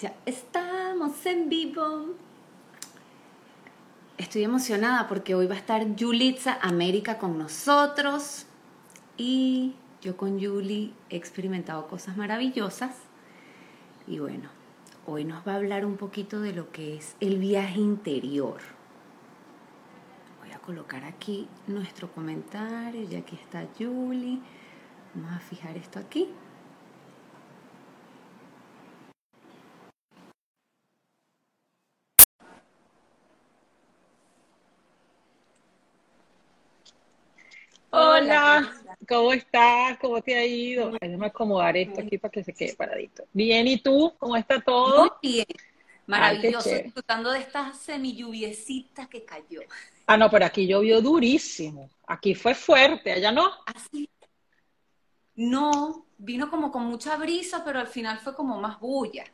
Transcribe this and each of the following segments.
Ya estamos en vivo. Estoy emocionada porque hoy va a estar Yulitza América con nosotros y yo con Yuli he experimentado cosas maravillosas y bueno, hoy nos va a hablar un poquito de lo que es el viaje interior. Voy a colocar aquí nuestro comentario, ya aquí está Yuli. Vamos a fijar esto aquí. ¿Cómo estás? ¿Cómo te ha ido? Déjame acomodar esto aquí para que se quede paradito. Bien, ¿y tú? ¿Cómo está todo? Muy bien. Maravilloso, disfrutando de estas semilluviecitas que cayó. Ah, no, pero aquí llovió durísimo. Aquí fue fuerte, allá no. Así. No, vino como con mucha brisa, pero al final fue como más bulla.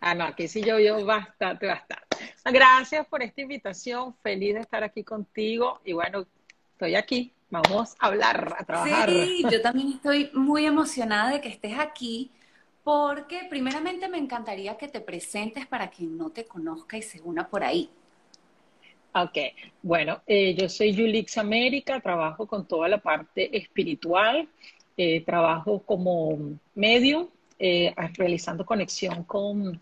Ah, no, aquí sí llovió bastante, bastante. Gracias por esta invitación. Feliz de estar aquí contigo. Y bueno, estoy aquí, vamos a hablar, a trabajar. Sí, yo también estoy muy emocionada de que estés aquí, porque primeramente me encantaría que te presentes para quien no te conozca y se una por ahí. Ok, bueno, eh, yo soy Yulix América, trabajo con toda la parte espiritual, eh, trabajo como medio, eh, realizando conexión con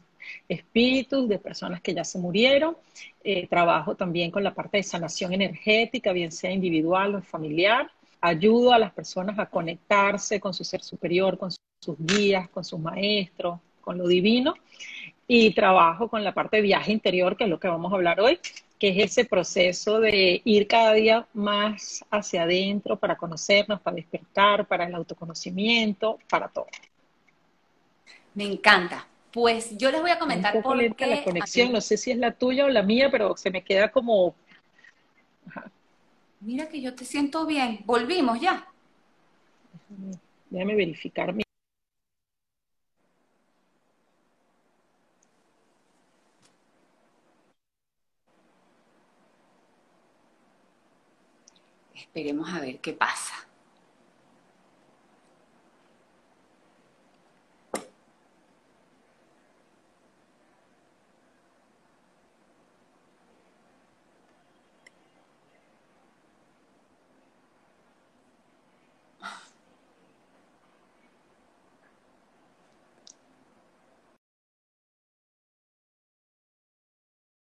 espíritus de personas que ya se murieron. Eh, trabajo también con la parte de sanación energética, bien sea individual o familiar. Ayudo a las personas a conectarse con su ser superior, con sus guías, con sus maestros, con lo divino. Y trabajo con la parte de viaje interior, que es lo que vamos a hablar hoy, que es ese proceso de ir cada día más hacia adentro para conocernos, para despertar, para el autoconocimiento, para todo. Me encanta. Pues yo les voy a comentar por qué. la conexión, no sé si es la tuya o la mía, pero se me queda como. Mira que yo te siento bien. Volvimos ya. Déjame verificar mi. Esperemos a ver qué pasa.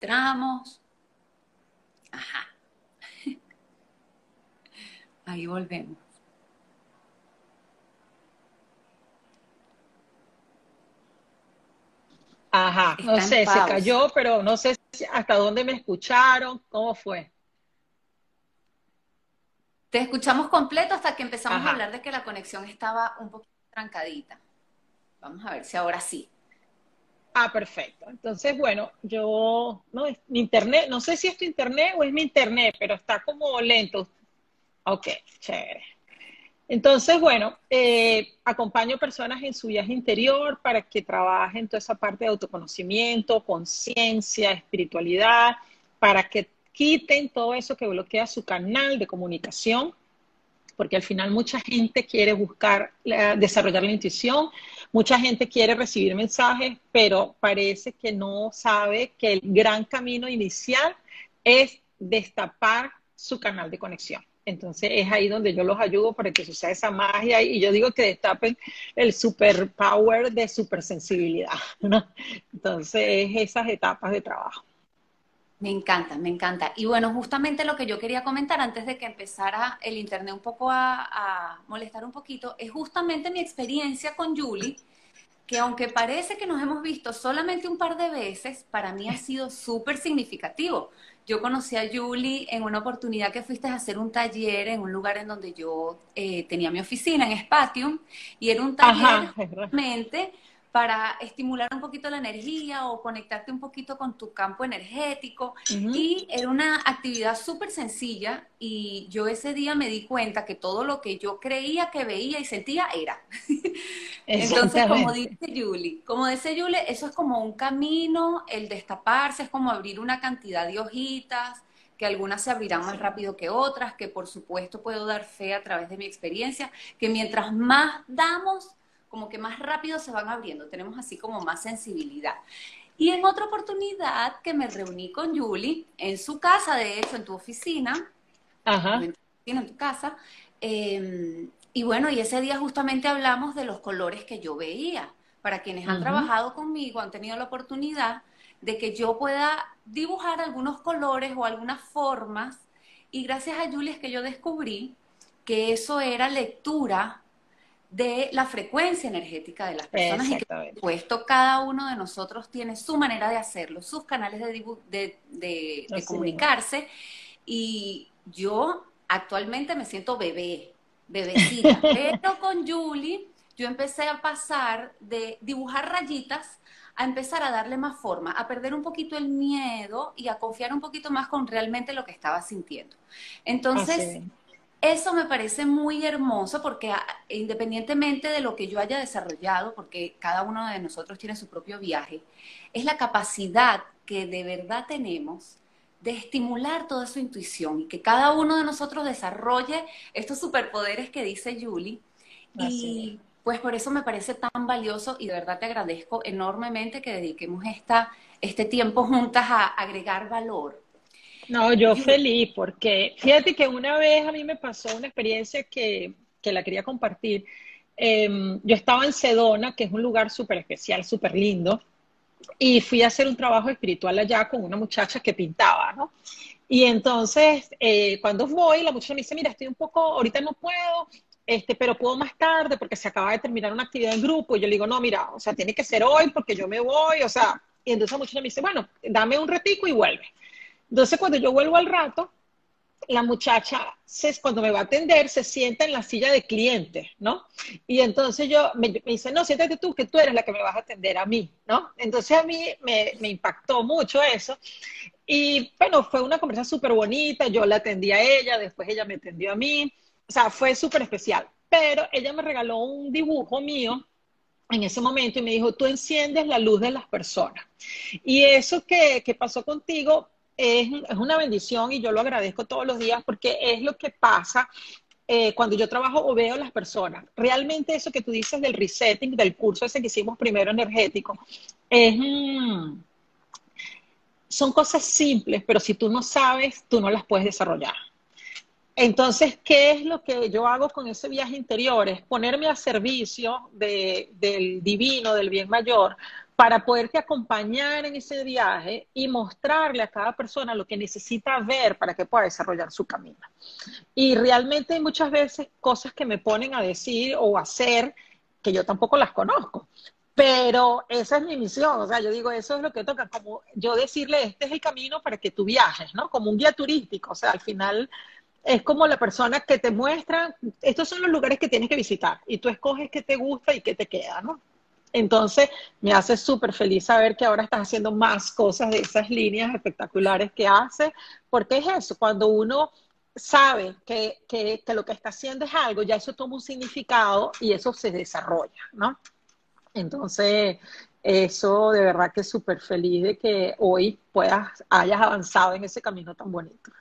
Entramos. Ajá. Ahí volvemos. Ajá, no sé, se cayó, pero no sé hasta dónde me escucharon, cómo fue. Te escuchamos completo hasta que empezamos a hablar de que la conexión estaba un poquito trancadita. Vamos a ver si ahora sí. Ah, perfecto. Entonces, bueno, yo, no, es mi internet, no sé si es tu internet o es mi internet, pero está como lento. Ok, chévere. Entonces, bueno, eh, acompaño personas en su viaje interior para que trabajen toda esa parte de autoconocimiento, conciencia, espiritualidad, para que quiten todo eso que bloquea su canal de comunicación porque al final mucha gente quiere buscar desarrollar la intuición, mucha gente quiere recibir mensajes, pero parece que no sabe que el gran camino inicial es destapar su canal de conexión. Entonces es ahí donde yo los ayudo para que suceda esa magia y yo digo que destapen el superpower de supersensibilidad. Entonces es esas etapas de trabajo. Me encanta, me encanta. Y bueno, justamente lo que yo quería comentar antes de que empezara el internet un poco a, molestar un poquito, es justamente mi experiencia con Julie, que aunque parece que nos hemos visto solamente un par de veces, para mí ha sido súper significativo. Yo conocí a Julie en una oportunidad que fuiste a hacer un taller en un lugar en donde yo eh, tenía mi oficina, en Spatium, y era un taller realmente para estimular un poquito la energía o conectarte un poquito con tu campo energético. Y era una actividad súper sencilla y yo ese día me di cuenta que todo lo que yo creía que veía y sentía era. Entonces, como dice Julie, como dice Julie, eso es como un camino, el destaparse es como abrir una cantidad de hojitas que algunas se abrirán más rápido que otras, que por supuesto puedo dar fe a través de mi experiencia, que mientras más damos, como que más rápido se van abriendo, tenemos así como más sensibilidad. Y en otra oportunidad que me reuní con Julie, en su casa, de hecho, en tu oficina, Ajá. en tu casa, em, y bueno, y ese día justamente hablamos de los colores que yo veía. Para quienes han trabajado conmigo, han tenido la oportunidad de que yo pueda dibujar algunos colores o algunas formas. Y gracias a Julie es que yo descubrí que eso era lectura de la frecuencia energética de las personas y que por supuesto cada uno de nosotros tiene su manera de hacerlo, sus canales de, de, comunicarse. Y yo actualmente me siento bebé, bebecita, pero con Julie yo empecé a pasar de dibujar rayitas a empezar a darle más forma, a perder un poquito el miedo y a confiar un poquito más con realmente lo que estaba sintiendo. Entonces, eso me parece muy hermoso porque ah, independientemente de lo que yo haya desarrollado, porque cada uno de nosotros tiene su propio viaje, es la capacidad que de verdad tenemos de estimular toda su intuición y que cada uno de nosotros desarrolle estos superpoderes que dice Julie. y pues por eso me parece tan valioso y de verdad te agradezco enormemente que dediquemos esta, este tiempo juntas a agregar valor no, yo feliz, porque fíjate que una vez a mí me pasó una experiencia que, la quería compartir. Em, yo estaba en Sedona, que es un lugar súper especial, súper lindo, y fui a hacer un trabajo espiritual allá con una muchacha que pintaba, ¿no? Y entonces, eh, cuando voy, la muchacha me dice, mira, estoy un poco, ahorita no puedo, este, pero puedo más tarde porque se acaba de terminar una actividad en grupo. Y yo le digo, no, mira, o sea, tiene que ser hoy porque yo me voy, o sea, y entonces la muchacha me dice, bueno, dame un retico y vuelve. Entonces, cuando yo vuelvo al rato, la muchacha, cuando me va a atender, se sienta en la silla de cliente, ¿no? Y entonces yo, me, dice, no, siéntate tú, que tú eres la que me vas a atender a mí, ¿no? Entonces a mí me, me impactó mucho eso. Y bueno, fue una conversación súper bonita, yo la atendí a ella, después ella me atendió a mí, o sea, fue súper especial. Pero ella me regaló un dibujo mío en ese momento y me dijo, tú enciendes la luz de las personas. Y eso que, que pasó contigo es, una bendición y yo lo agradezco todos los días porque es lo que pasa eh, cuando yo trabajo o veo las personas. Realmente eso que tú dices del resetting, del curso ese que hicimos primero energético, es... Son cosas simples, pero si tú no sabes, tú no las puedes desarrollar. Entonces, ¿qué es lo que yo hago con ese viaje interior? Es ponerme a servicio del divino, del bien mayor, para poderte acompañar en ese viaje y mostrarle a cada persona lo que necesita ver para que pueda desarrollar su camino. Y realmente hay muchas veces cosas que me ponen a decir o hacer que yo tampoco las conozco. Pero esa es mi misión, o sea, yo digo, eso es lo que toca, como yo decirle, este es el camino para que tú viajes, ¿no? Como un guía turístico, o sea, al final es como la persona que te muestra, estos son los lugares que tienes que visitar y tú escoges qué te gusta y qué te queda, ¿no? Entonces, me hace súper feliz saber que ahora estás haciendo más cosas de esas líneas espectaculares que hace, porque es eso, cuando uno sabe que, que, lo que está haciendo es algo, ya eso toma un significado y eso se desarrolla, ¿no? Entonces, eso de verdad que súper feliz de que hoy puedas, hayas avanzado en ese camino tan bonito.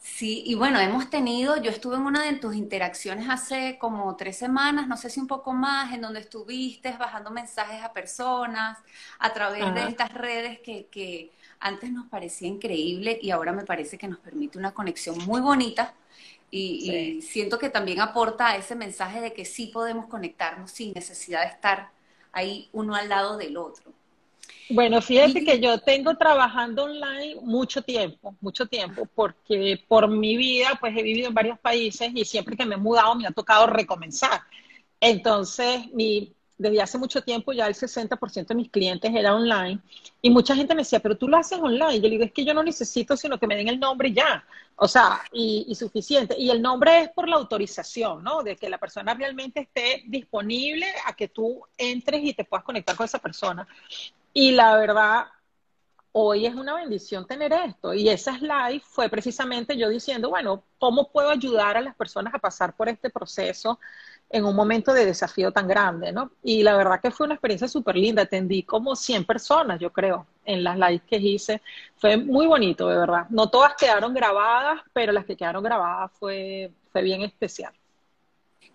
Sí, y bueno, hemos tenido, yo estuve en una de tus interacciones hace como tres semanas, no sé si un poco más, en donde estuviste bajando mensajes a personas a través de estas redes que, que antes nos parecía increíble y ahora me parece que nos permite una conexión muy bonita. Y, y, siento que también aporta ese mensaje de que sí podemos conectarnos sin necesidad de estar ahí uno al lado del otro. Bueno, fíjate que yo tengo trabajando online mucho tiempo, mucho tiempo, porque por mi vida, pues he vivido en varios países y siempre que me he mudado me ha tocado recomenzar. Entonces, mi, desde hace mucho tiempo ya el 60% de mis clientes era online y mucha gente me decía, pero tú lo haces online. Yo le digo, es que yo no necesito sino que me den el nombre ya, o sea, y, y, suficiente. Y el nombre es por la autorización, ¿no? De que la persona realmente esté disponible a que tú entres y te puedas conectar con esa persona. Y la verdad, hoy es una bendición tener esto. Y esa live fue precisamente yo diciendo, bueno, ¿cómo puedo ayudar a las personas a pasar por este proceso en un momento de desafío tan grande, ¿no? Y la verdad que fue una experiencia súper linda. Atendí como 100 personas, yo creo, en las lives que hice. Fue muy bonito, de verdad. No todas quedaron grabadas, pero las que quedaron grabadas fue, fue bien especial.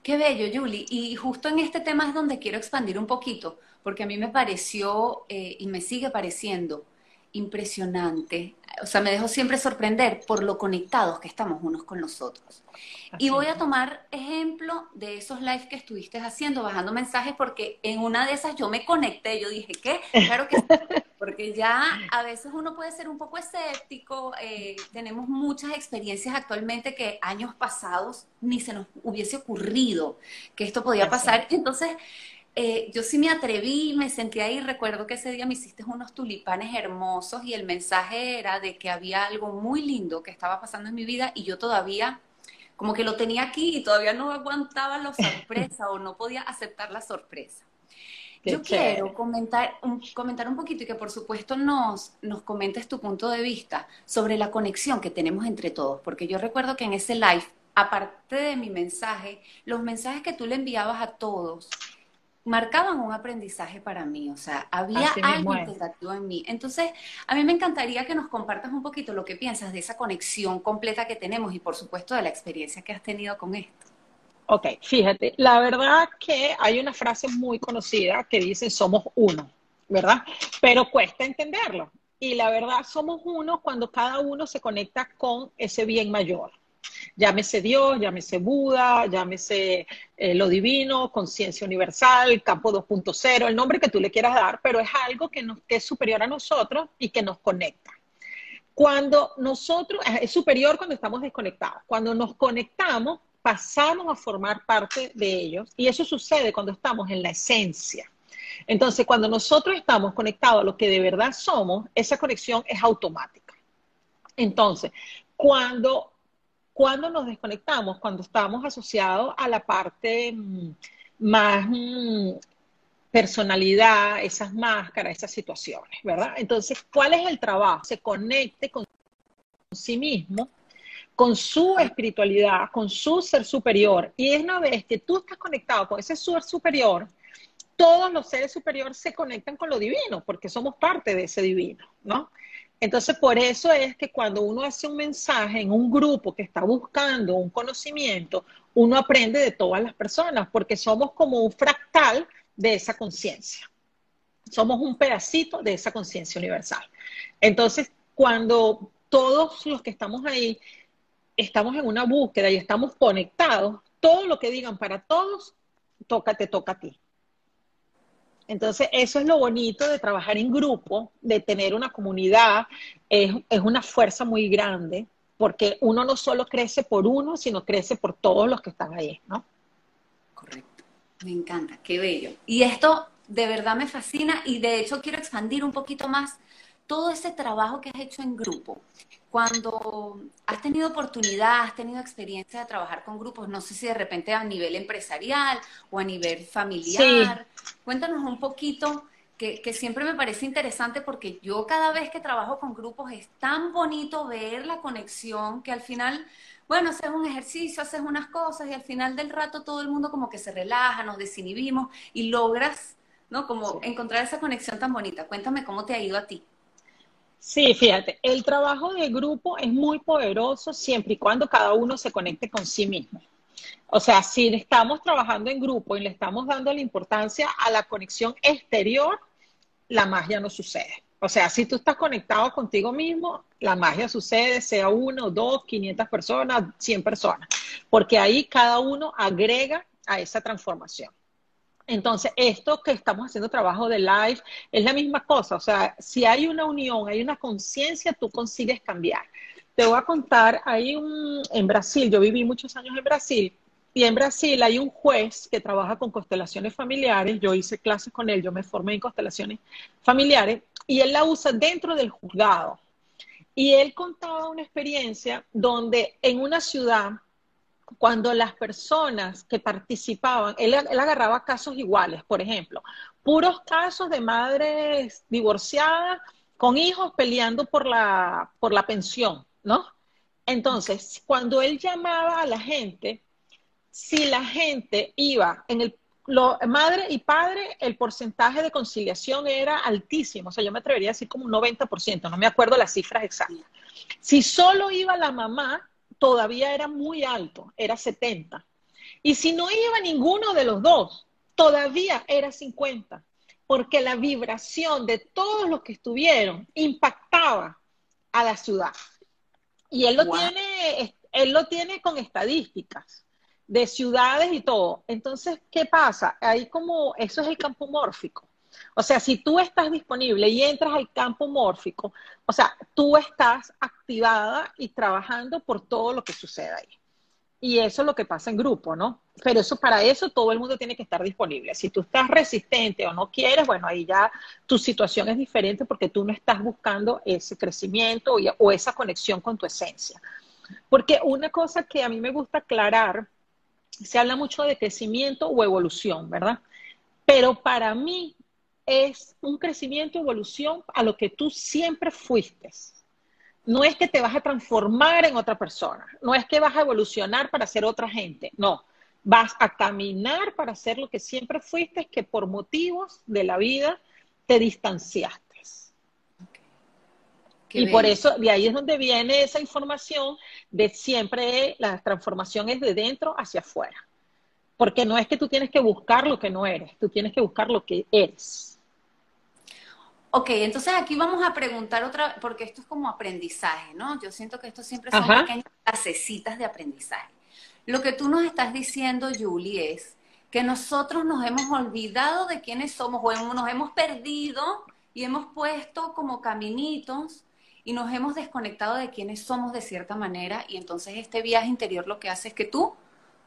Qué bello, Julie. Y justo en este tema es donde quiero expandir un poquito, porque a mí me pareció eh, y me sigue pareciendo impresionante. O sea, me dejó siempre sorprender por lo conectados que estamos unos con los otros. y voy a tomar ejemplo de esos lives que estuviste haciendo, bajando mensajes, porque en una de esas yo me conecté, yo dije, ¿qué? Claro que sí, porque ya a veces uno puede ser un poco escéptico, eh, tenemos muchas experiencias actualmente que años pasados ni se nos hubiese ocurrido que esto podía pasar. Entonces, eh, yo sí me atreví, me sentí ahí, recuerdo que ese día me hiciste unos tulipanes hermosos y el mensaje era de que había algo muy lindo que estaba pasando en mi vida y yo todavía como que lo tenía aquí y todavía no aguantaba la sorpresa o no podía aceptar la sorpresa. yo quiero comentar un, comentar un poquito y que por supuesto nos, nos comentes tu punto de vista sobre la conexión que tenemos entre todos, porque yo recuerdo que en ese live, aparte de mi mensaje, los mensajes que tú le enviabas a todos, marcaban un aprendizaje para mí, o sea, había algo integrativo en mí. Entonces, a mí me encantaría que nos compartas un poquito lo que piensas de esa conexión completa que tenemos y por supuesto de la experiencia que has tenido con esto. Ok, fíjate, la verdad que hay una frase muy conocida que dice somos uno, ¿verdad? Pero cuesta entenderlo. Y la verdad somos uno cuando cada uno se conecta con ese bien mayor. Llámese Dios, llámese Buda, llámese eh, lo divino, conciencia universal, campo 2.0, el nombre que tú le quieras dar, pero es algo que, nos, que es superior a nosotros y que nos conecta. Cuando nosotros, es superior cuando estamos desconectados. Cuando nos conectamos, pasamos a formar parte de ellos y eso sucede cuando estamos en la esencia. Entonces, cuando nosotros estamos conectados a lo que de verdad somos, esa conexión es automática. Entonces, cuando cuando nos desconectamos, cuando estamos asociados a la parte mm, más mm, personalidad, esas máscaras, esas situaciones, ¿verdad? Entonces, ¿cuál es el trabajo? Se conecte con sí mismo, con su espiritualidad, con su ser superior. Y es una vez que tú estás conectado con ese ser superior, todos los seres superiores se conectan con lo divino, porque somos parte de ese divino, ¿no? Entonces, por eso es que cuando uno hace un mensaje en un grupo que está buscando un conocimiento, uno aprende de todas las personas, porque somos como un fractal de esa conciencia. Somos un pedacito de esa conciencia universal. Entonces, cuando todos los que estamos ahí estamos en una búsqueda y estamos conectados, todo lo que digan para todos, toca, te toca a ti. Entonces, eso es lo bonito de trabajar en grupo, de tener una comunidad, es, una fuerza muy grande, porque uno no solo crece por uno, sino crece por todos los que están ahí, ¿no? Correcto, me encanta, qué bello. Y esto de verdad me fascina y de hecho quiero expandir un poquito más todo ese trabajo que has hecho en grupo. Cuando has tenido oportunidad, has tenido experiencia de trabajar con grupos, no sé si de repente a nivel empresarial o a nivel familiar, cuéntanos un poquito, que, que, siempre me parece interesante porque yo cada vez que trabajo con grupos es tan bonito ver la conexión que al final, bueno, haces un ejercicio, haces unas cosas y al final del rato todo el mundo como que se relaja, nos desinhibimos y logras, ¿no? Como encontrar esa conexión tan bonita. Cuéntame cómo te ha ido a ti. Sí, fíjate, el trabajo de grupo es muy poderoso siempre y cuando cada uno se conecte con sí mismo. O sea, si estamos trabajando en grupo y le estamos dando la importancia a la conexión exterior, la magia no sucede. O sea, si tú estás conectado contigo mismo, la magia sucede, sea uno, dos, quinientas personas, cien personas, porque ahí cada uno agrega a esa transformación. Entonces, esto que estamos haciendo trabajo de live es la misma cosa. O sea, si hay una unión, hay una conciencia, tú consigues cambiar. Te voy a contar, hay un, en Brasil, yo viví muchos años en Brasil, y en Brasil hay un juez que trabaja con constelaciones familiares. Yo hice clases con él, yo me formé en constelaciones familiares, y él la usa dentro del juzgado. Y él contaba una experiencia donde en una ciudad cuando las personas que participaban, él, agarraba casos iguales, por ejemplo, puros casos de madres divorciadas con hijos peleando por la, por la pensión, ¿no? Entonces, cuando él llamaba a la gente, si la gente iba en el madre y padre, el porcentaje de conciliación era altísimo. O sea, yo me atrevería a decir como un 90%, no me acuerdo las cifras exactas. Si solo iba la mamá, todavía era muy alto, era 70. Y si no iba ninguno de los dos, todavía era 50, porque la vibración de todos los que estuvieron impactaba a la ciudad. Y él lo tiene, él lo tiene con estadísticas de ciudades y todo. Entonces, ¿qué pasa? Ahí como, eso es el campo mórfico. O sea, si tú estás disponible y entras al campo mórfico, o sea, tú estás activada y trabajando por todo lo que sucede ahí. Y eso es lo que pasa en grupo, ¿no? Pero eso para eso todo el mundo tiene que estar disponible. Si tú estás resistente o no quieres, bueno, ahí ya tu situación es diferente porque tú no estás buscando ese crecimiento o esa conexión con tu esencia. Porque una cosa que a mí me gusta aclarar, se habla mucho de crecimiento o evolución, ¿verdad? Pero para mí es un crecimiento, evolución a lo que tú siempre fuiste no es que te vas a transformar en otra persona, no es que vas a evolucionar para ser otra gente, no, vas a caminar para ser lo que siempre fuiste, que por motivos de la vida te distanciaste. Y por eso, de ahí es donde viene esa información de siempre la transformación es de dentro hacia afuera. Porque no es que tú tienes que buscar lo que no eres, tú tienes que buscar lo que eres. Ok, entonces aquí vamos a preguntar otra, porque esto es como aprendizaje, ¿no? Yo siento que esto siempre son pequeñas clasecitas de aprendizaje. Lo que tú nos estás diciendo, Julie, es que nosotros nos hemos olvidado de quiénes somos o nos hemos perdido y hemos puesto como caminitos y nos hemos desconectado de quiénes somos de cierta manera y entonces este viaje interior lo que hace es que tú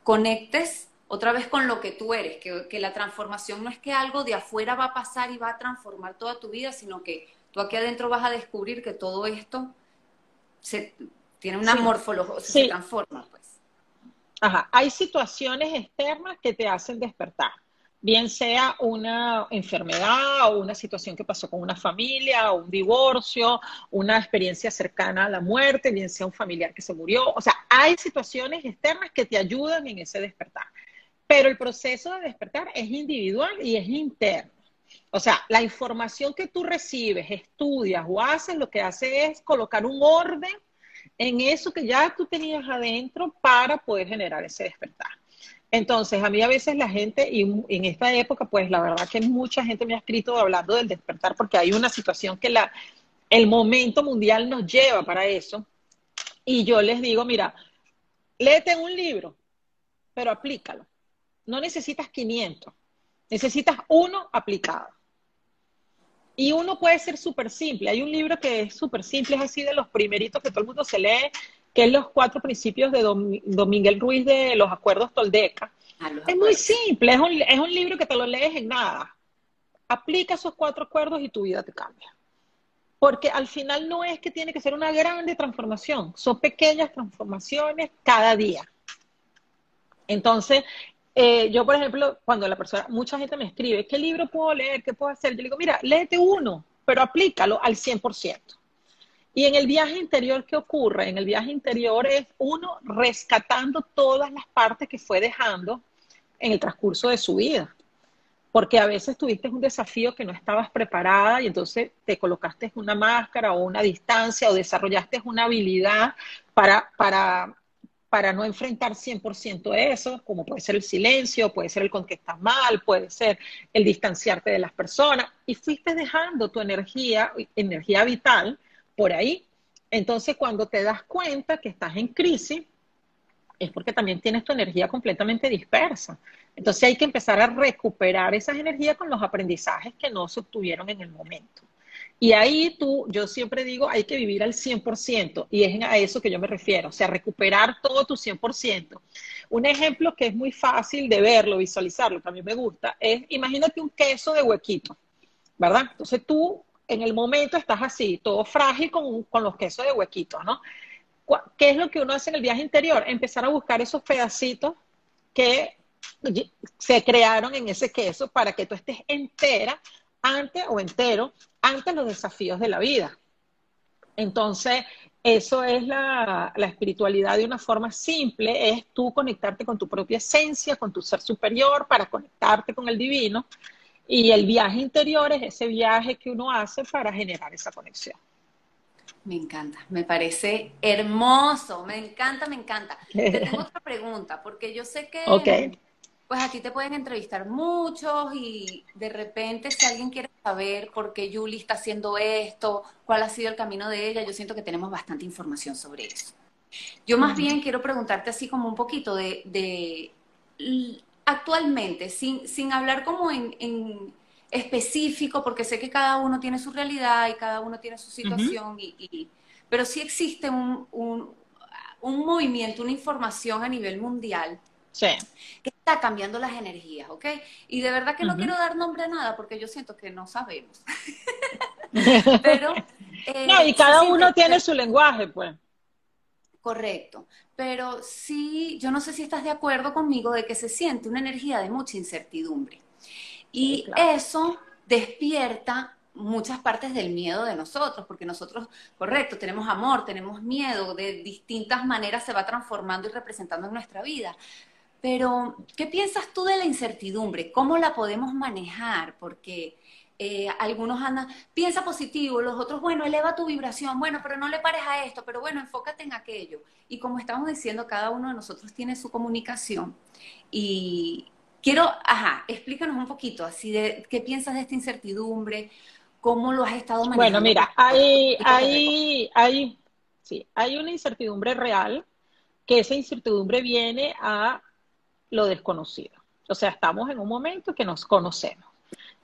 conectes otra vez con lo que tú eres, que, la transformación no es que algo de afuera va a pasar y va a transformar toda tu vida, sino que tú aquí adentro vas a descubrir que todo esto se, tiene una morfología, se transforma. Pues. Ajá, hay situaciones externas que te hacen despertar, bien sea una enfermedad o una situación que pasó con una familia, o un divorcio, una experiencia cercana a la muerte, bien sea un familiar que se murió, o sea, hay situaciones externas que te ayudan en ese despertar. Pero el proceso de despertar es individual y es interno. O sea, la información que tú recibes, estudias o haces, lo que hace es colocar un orden en eso que ya tú tenías adentro para poder generar ese despertar. Entonces, a mí a veces la gente, y en esta época, pues la verdad que mucha gente me ha escrito hablando del despertar porque hay una situación que la, el momento mundial nos lleva para eso. Y yo les digo, mira, léete un libro, pero aplícalo no necesitas 500, necesitas uno aplicado. Y uno puede ser súper simple. Hay un libro que es súper simple, es así de los primeritos que todo el mundo se lee, que es Los Cuatro Principios de Don, Miguel Ruiz de los Acuerdos Toldeca. Ah, es muy simple, es un, es un libro que te lo lees en nada. Aplica esos cuatro acuerdos y tu vida te cambia. Porque al final no es que tiene que ser una grande transformación, son pequeñas transformaciones cada día. Entonces, eh, yo, por ejemplo, cuando la persona, mucha gente me escribe, ¿qué libro puedo leer? ¿Qué puedo hacer? Yo digo, mira, léete uno, pero aplícalo al 100%. Y en el viaje interior, ¿qué ocurre? En el viaje interior es uno rescatando todas las partes que fue dejando en el transcurso de su vida. Porque a veces tuviste un desafío que no estabas preparada y entonces te colocaste una máscara o una distancia o desarrollaste una habilidad para, para para no enfrentar 100% eso, como puede ser el silencio, puede ser el con que estás mal, puede ser el distanciarte de las personas, y fuiste dejando tu energía, energía vital por ahí. Entonces, cuando te das cuenta que estás en crisis, es porque también tienes tu energía completamente dispersa. Entonces hay que empezar a recuperar esas energías con los aprendizajes que no se obtuvieron en el momento. Y ahí tú, yo siempre digo, hay que vivir al 100%, y es a eso que yo me refiero, o sea, recuperar todo tu 100%. Un ejemplo que es muy fácil de verlo, visualizarlo, que a mí me gusta, es imagínate un queso de huequito, ¿verdad? Entonces tú en el momento estás así, todo frágil con, con los quesos de huequito, ¿no? ¿Qué es lo que uno hace en el viaje interior? Empezar a buscar esos pedacitos que se crearon en ese queso para que tú estés entera antes o entero ante los desafíos de la vida. Entonces, eso es la, espiritualidad de una forma simple, es tú conectarte con tu propia esencia, con tu ser superior, para conectarte con el divino. Y el viaje interior es ese viaje que uno hace para generar esa conexión. Me encanta, me parece hermoso, me encanta, me encanta. Te tengo otra pregunta, porque yo sé que pues aquí te pueden entrevistar muchos y de repente si alguien quiere saber por qué Julie está haciendo esto, cuál ha sido el camino de ella, yo siento que tenemos bastante información sobre eso. Yo más bien quiero preguntarte así como un poquito de, actualmente, sin, sin hablar como en, específico, porque sé que cada uno tiene su realidad y cada uno tiene su situación, y, pero sí existe un, un, movimiento, una información a nivel mundial que está cambiando las energías, ¿ok? Y de verdad que no quiero dar nombre a nada porque yo siento que no sabemos. pero... no, y eh, cada uno tiene su lenguaje, pues. Correcto, pero sí, yo no sé si estás de acuerdo conmigo de que se siente una energía de mucha incertidumbre. Y eso despierta muchas partes del miedo de nosotros, porque nosotros, correcto, tenemos amor, tenemos miedo, de distintas maneras se va transformando y representando en nuestra vida. Pero, ¿qué piensas tú de la incertidumbre? ¿Cómo la podemos manejar? Porque eh, algunos andan, piensa positivo, los otros, bueno, eleva tu vibración, bueno, pero no le pares a esto, pero bueno, enfócate en aquello. Y como estamos diciendo, cada uno de nosotros tiene su comunicación. Y quiero, ajá, explícanos un poquito así de qué piensas de esta incertidumbre, cómo lo has estado manejando. Bueno, mira, hay, hay, hay, sí, hay una incertidumbre real, que esa incertidumbre viene a lo desconocido. O sea, estamos en un momento que nos conocemos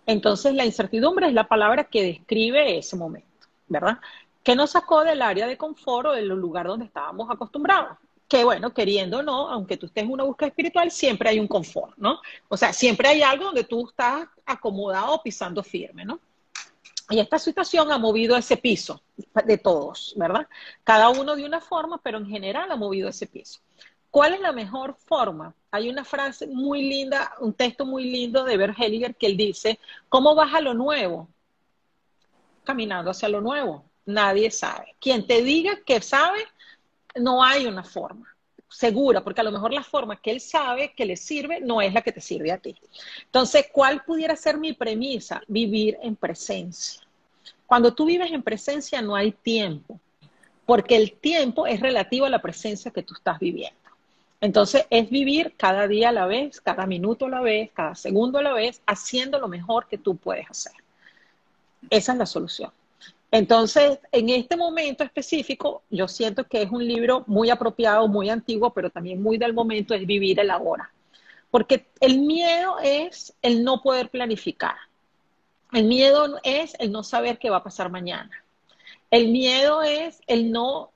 entonces, la incertidumbre es la palabra que describe ese momento, ¿verdad? Que nos sacó del área de confort o del lugar donde estábamos acostumbrados. Que bueno, queriendo o no, aunque tú estés en una búsqueda espiritual, siempre hay un confort, ¿no? O sea, siempre hay algo donde tú estás acomodado pisando firme, ¿no? Y esta situación ha movido ese piso de todos, ¿verdad? Cada uno de una forma, pero en general ha movido ese piso. ¿Cuál es la mejor forma? Hay una frase muy linda, un texto muy lindo de Bert que él dice, ¿cómo vas a lo nuevo? Caminando hacia lo nuevo. Nadie sabe. Quien te diga que sabe, no hay una forma segura, porque a lo mejor la forma que él sabe que le sirve no es la que te sirve a ti. Entonces, ¿cuál pudiera ser mi premisa? Vivir en presencia. Cuando tú vives en presencia no hay tiempo, porque el tiempo es relativo a la presencia que tú estás viviendo. Entonces es vivir cada día a la vez, cada minuto a la vez, cada segundo a la vez, haciendo lo mejor que tú puedes hacer. Esa es la solución. Entonces, en este momento específico, yo siento que es un libro muy apropiado, muy antiguo, pero también muy del momento, es vivir el ahora. Porque el miedo es el no poder planificar. El miedo es el no saber qué va a pasar mañana. El miedo es el no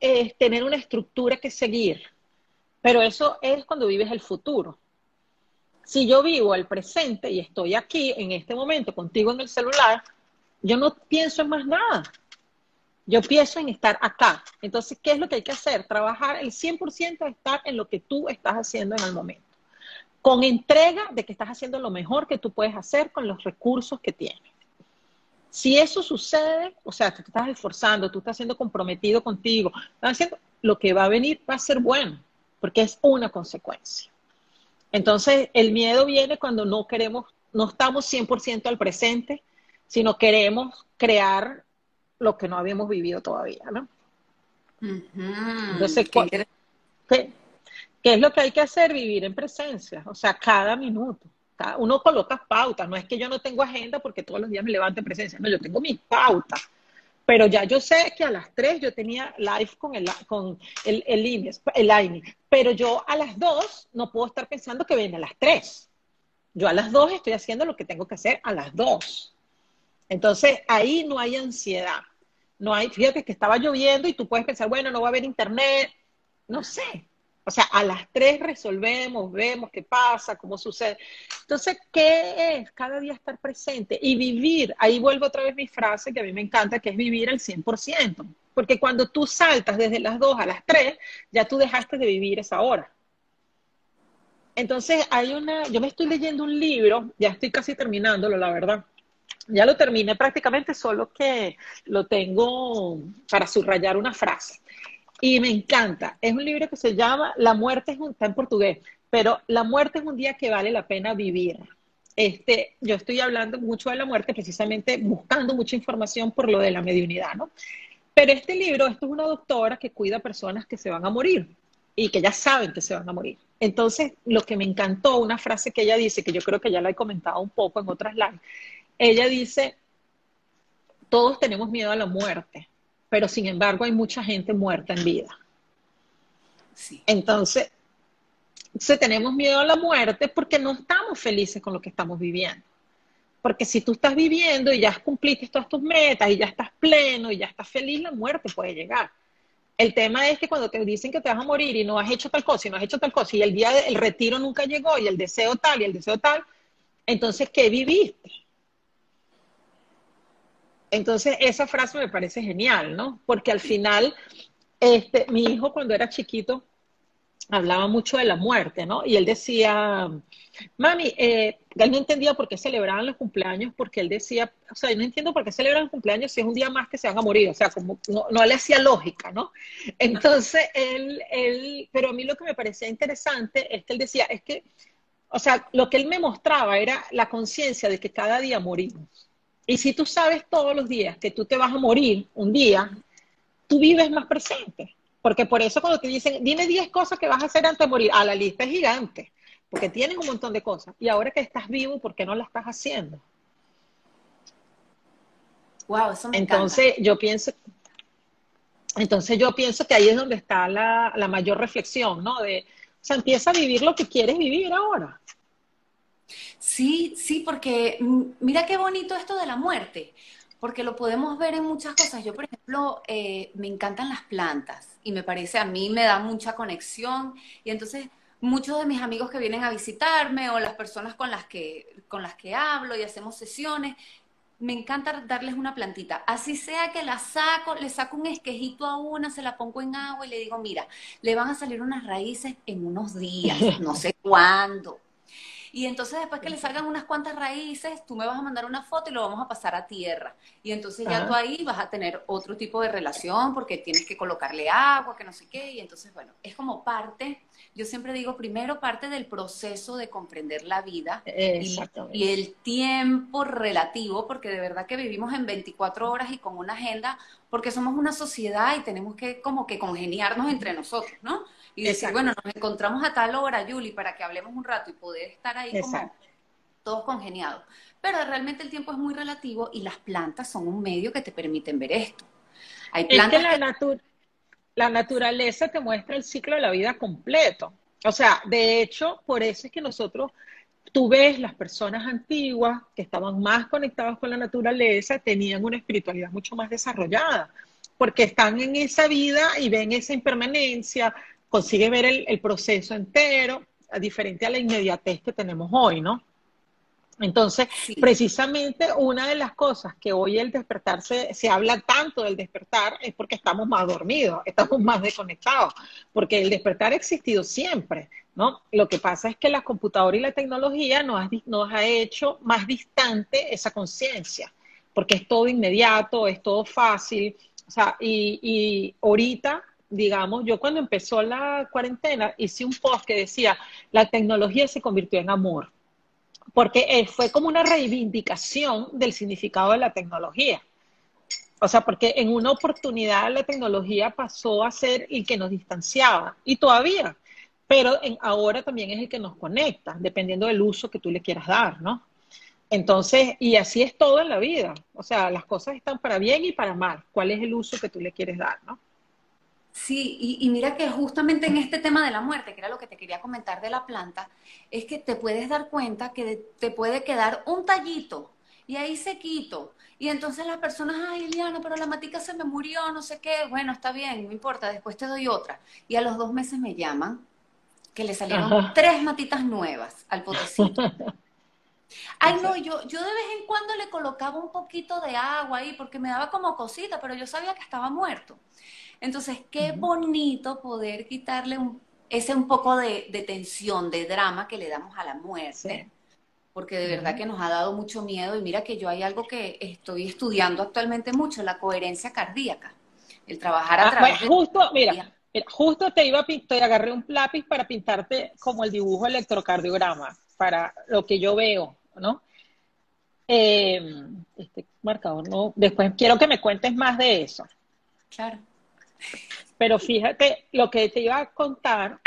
eh, tener una estructura que seguir. Pero eso es cuando vives el futuro. Si yo vivo el presente y estoy aquí en este momento contigo en el celular, yo no pienso en más nada. Yo pienso en estar acá. Entonces, ¿qué es lo que hay que hacer? Trabajar el 100% de estar en lo que tú estás haciendo en el momento. Con entrega de que estás haciendo lo mejor que tú puedes hacer con los recursos que tienes. Si eso sucede, o sea, tú te estás esforzando, tú estás siendo comprometido contigo, estás haciendo, lo que va a venir va a ser bueno porque es una consecuencia. Entonces, el miedo viene cuando no queremos, no estamos 100% al presente, sino queremos crear lo que no habíamos vivido todavía, ¿no? Entonces, ¿qué, es lo que hay que hacer? Vivir en presencia, o sea, cada minuto. uno coloca pautas, no es que yo no tengo agenda porque todos los días me levanto en presencia, no, yo tengo mis pautas pero ya yo sé que a las 3 yo tenía live con el, con el, el, el pero yo a las 2 no puedo estar pensando que viene a las 3. Yo a las 2 estoy haciendo lo que tengo que hacer a las 2. Entonces ahí no hay ansiedad. No hay, fíjate que estaba lloviendo y tú puedes pensar, bueno, no va a haber internet. No sé, o sea, a las tres resolvemos, vemos qué pasa, cómo sucede. Entonces, ¿qué es? Cada día estar presente y vivir. Ahí vuelvo otra vez mi frase que a mí me encanta, que es vivir al 100%. Porque cuando tú saltas desde las dos a las tres, ya tú dejaste de vivir esa hora. Entonces, hay una, yo me estoy leyendo un libro, ya estoy casi terminándolo, la verdad. Ya lo terminé prácticamente, solo que lo tengo para subrayar una frase y me encanta. Es un libro que se llama La muerte es un, está en portugués, pero La muerte es un día que vale la pena vivir. Este, yo estoy hablando mucho de la muerte precisamente buscando mucha información por lo de la mediunidad, ¿no? Pero este libro, esto es una doctora que cuida a personas que se van a morir y que ya saben que se van a morir. Entonces, lo que me encantó, una frase que ella dice, que yo creo que ya la he comentado un poco en otras lives, ella dice, todos tenemos miedo a la muerte, pero sin embargo hay mucha gente muerta en vida. Sí. Entonces, se tenemos miedo a la muerte porque no estamos felices con lo que estamos viviendo. Porque si tú estás viviendo y ya cumpliste todas tus metas y ya estás pleno y ya estás feliz, la muerte puede llegar. El tema es que cuando te dicen que te vas a morir y no has hecho tal cosa y no has hecho tal cosa y el día del retiro nunca llegó y el deseo tal y el deseo tal, entonces, ¿qué viviste? Entonces, esa frase me parece genial, ¿no? Porque al final, este, mi hijo cuando era chiquito hablaba mucho de la muerte, ¿no? Y él decía, mami, eh, él no entendía por qué celebraban los cumpleaños, porque él decía, o sea, yo no entiendo por qué celebran los cumpleaños si es un día más que se van a morir, o sea, como no, no le hacía lógica, ¿no? Entonces, él, él, pero a mí lo que me parecía interesante es que él decía, es que, o sea, lo que él me mostraba era la conciencia de que cada día morimos. Y si tú sabes todos los días que tú te vas a morir un día, tú vives más presente. Porque por eso cuando te dicen, dime 10 cosas que vas a hacer antes de morir, ah, la lista es gigante, porque tienes un montón de cosas. Y ahora que estás vivo, ¿por qué no la estás haciendo? Wow, eso me Entonces yo pienso, entonces yo pienso que ahí es donde está la, la mayor reflexión, ¿no? De, o sea, empieza a vivir lo que quieres vivir ahora. Sí, sí, porque mira qué bonito esto de la muerte porque lo podemos ver en muchas cosas. Yo, por ejemplo, eh, me encantan las plantas y me parece, a mí me da mucha conexión y entonces muchos de mis amigos que vienen a visitarme o las personas con las que, con las que hablo y hacemos sesiones, me encanta darles una plantita. Así sea que la saco, le saco un esquejito a una, se la pongo en agua y le digo, mira, le van a salir unas raíces en unos días, no sé cuándo. Y entonces después que le salgan unas cuantas raíces, tú me vas a mandar una foto y lo vamos a pasar a tierra. Y entonces ya tú ahí vas a tener otro tipo de relación porque tienes que colocarle agua, que no sé qué. Y entonces, bueno, es como parte, yo siempre digo, primero parte del proceso de comprender la vida y, y, el tiempo relativo, porque de verdad que vivimos en 24 horas y con una agenda, porque somos una sociedad y tenemos que como que congeniarnos entre nosotros, ¿no? Y decir, bueno, nos encontramos a tal hora, Julie, para que hablemos un rato y poder estar ahí como todos congeniados. Pero realmente el tiempo es muy relativo y las plantas son un medio que te permiten ver esto. Hay plantas es que la, la naturaleza te muestra el ciclo de la vida completo. O sea, de hecho, por eso es que nosotros, tú ves las personas antiguas que estaban más conectadas con la naturaleza, tenían una espiritualidad mucho más desarrollada, porque están en esa vida y ven esa impermanencia, consigue ver el, proceso entero, diferente a la inmediatez que tenemos hoy, ¿no? Entonces, precisamente una de las cosas que hoy el despertar se, habla tanto del despertar es porque estamos más dormidos, estamos más desconectados, porque el despertar ha existido siempre, ¿no? Lo que pasa es que la computadora y la tecnología nos ha, nos ha hecho más distante esa conciencia, porque es todo inmediato, es todo fácil, o sea, y, y ahorita digamos, yo cuando empezó la cuarentena hice un post que decía, la tecnología se convirtió en amor, porque eh, fue como una reivindicación del significado de la tecnología. O sea, porque en una oportunidad la tecnología pasó a ser el que nos distanciaba, y todavía, pero ahora también es el que nos conecta, dependiendo del uso que tú le quieras dar, ¿no? Entonces, y así es todo en la vida. O sea, las cosas están para bien y para mal. ¿Cuál es el uso que tú le quieres dar, no? Sí, y, mira que justamente en este tema de la muerte, que era lo que te quería comentar de la planta, es que te puedes dar cuenta que te puede quedar un tallito y ahí se quito. Y entonces las personas, ay, Eliana, pero la matica se me murió, no sé qué. Bueno, está bien, no importa, después te doy otra. Y a los dos meses me llaman que le salieron tres matitas nuevas al potecito. Ay, no, yo, yo de vez en cuando le colocaba un poquito de agua ahí porque me daba como cosita, pero yo sabía que estaba muerto. Entonces, qué bonito poder quitarle ese un poco de, tensión, de drama que le damos a la muerte. Porque de verdad que nos ha dado mucho miedo. Y mira que yo hay algo que estoy estudiando actualmente mucho, la coherencia cardíaca. El trabajar a ah, través justo, mira, justo te iba a te agarré un lápiz para pintarte como el dibujo electrocardiograma, para lo que yo veo, ¿no? Eh, este marcador, no. Después quiero que me cuentes más de eso. Claro. Pero fíjate, lo que te iba a contar,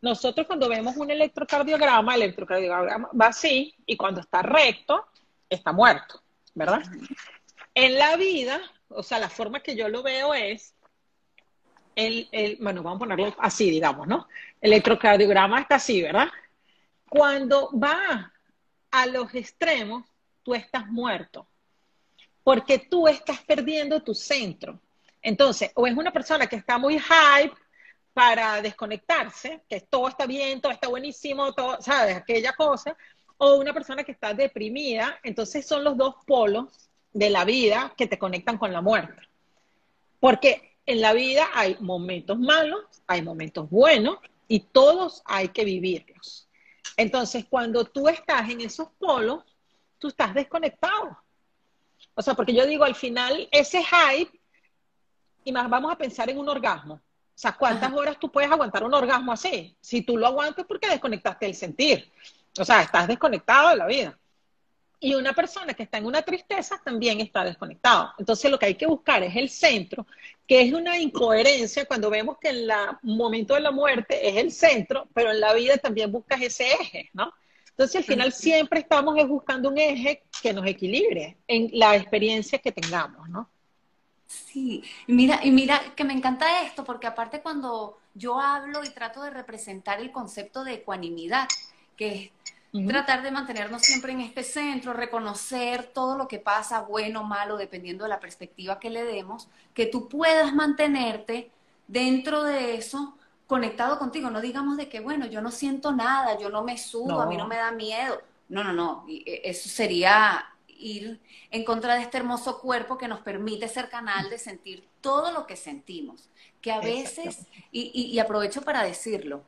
nosotros cuando vemos un electrocardiograma, el electrocardiograma va así y cuando está recto, está muerto, ¿verdad? En la vida, o sea, la forma que yo lo veo es, el, el, bueno, vamos a ponerlo así, digamos, ¿no? El electrocardiograma está así, ¿verdad? Cuando va a los extremos, tú estás muerto, porque tú estás perdiendo tu centro. Entonces, o es una persona que está muy hype para desconectarse, que todo está bien, todo está buenísimo, todo, ¿sabes? Aquella cosa, o una persona que está deprimida, entonces son los dos polos de la vida que te conectan con la muerte. Porque en la vida hay momentos malos, hay momentos buenos y todos hay que vivirlos. Entonces, cuando tú estás en esos polos, tú estás desconectado. O sea, porque yo digo, al final, ese hype, y más vamos a pensar en un orgasmo. O sea, ¿cuántas horas tú puedes aguantar un orgasmo así? Si tú lo aguantas, porque desconectaste el sentir. O sea, estás desconectado de la vida. Y una persona que está en una tristeza también está desconectado. Entonces lo que hay que buscar es el centro, que es una incoherencia cuando vemos que en el momento de la muerte es el centro, pero en la vida también buscas ese eje, ¿no? Entonces al final siempre estamos buscando un eje que nos equilibre en la experiencia que tengamos, ¿no? Sí, y mira, y mira que me encanta esto, porque aparte cuando yo hablo y trato de representar el concepto de ecuanimidad, que es Tratar de mantenernos siempre en este centro, reconocer todo lo que pasa, bueno, malo, dependiendo de la perspectiva que le demos, que tú puedas mantenerte dentro de eso conectado contigo. No digamos de que, bueno, yo no siento nada, yo no me sudo, a mí no me da miedo. No, no, no. E, eso sería ir en contra de este hermoso cuerpo que nos permite ser canal de sentir todo lo que sentimos. Que a veces, y, y aprovecho para decirlo,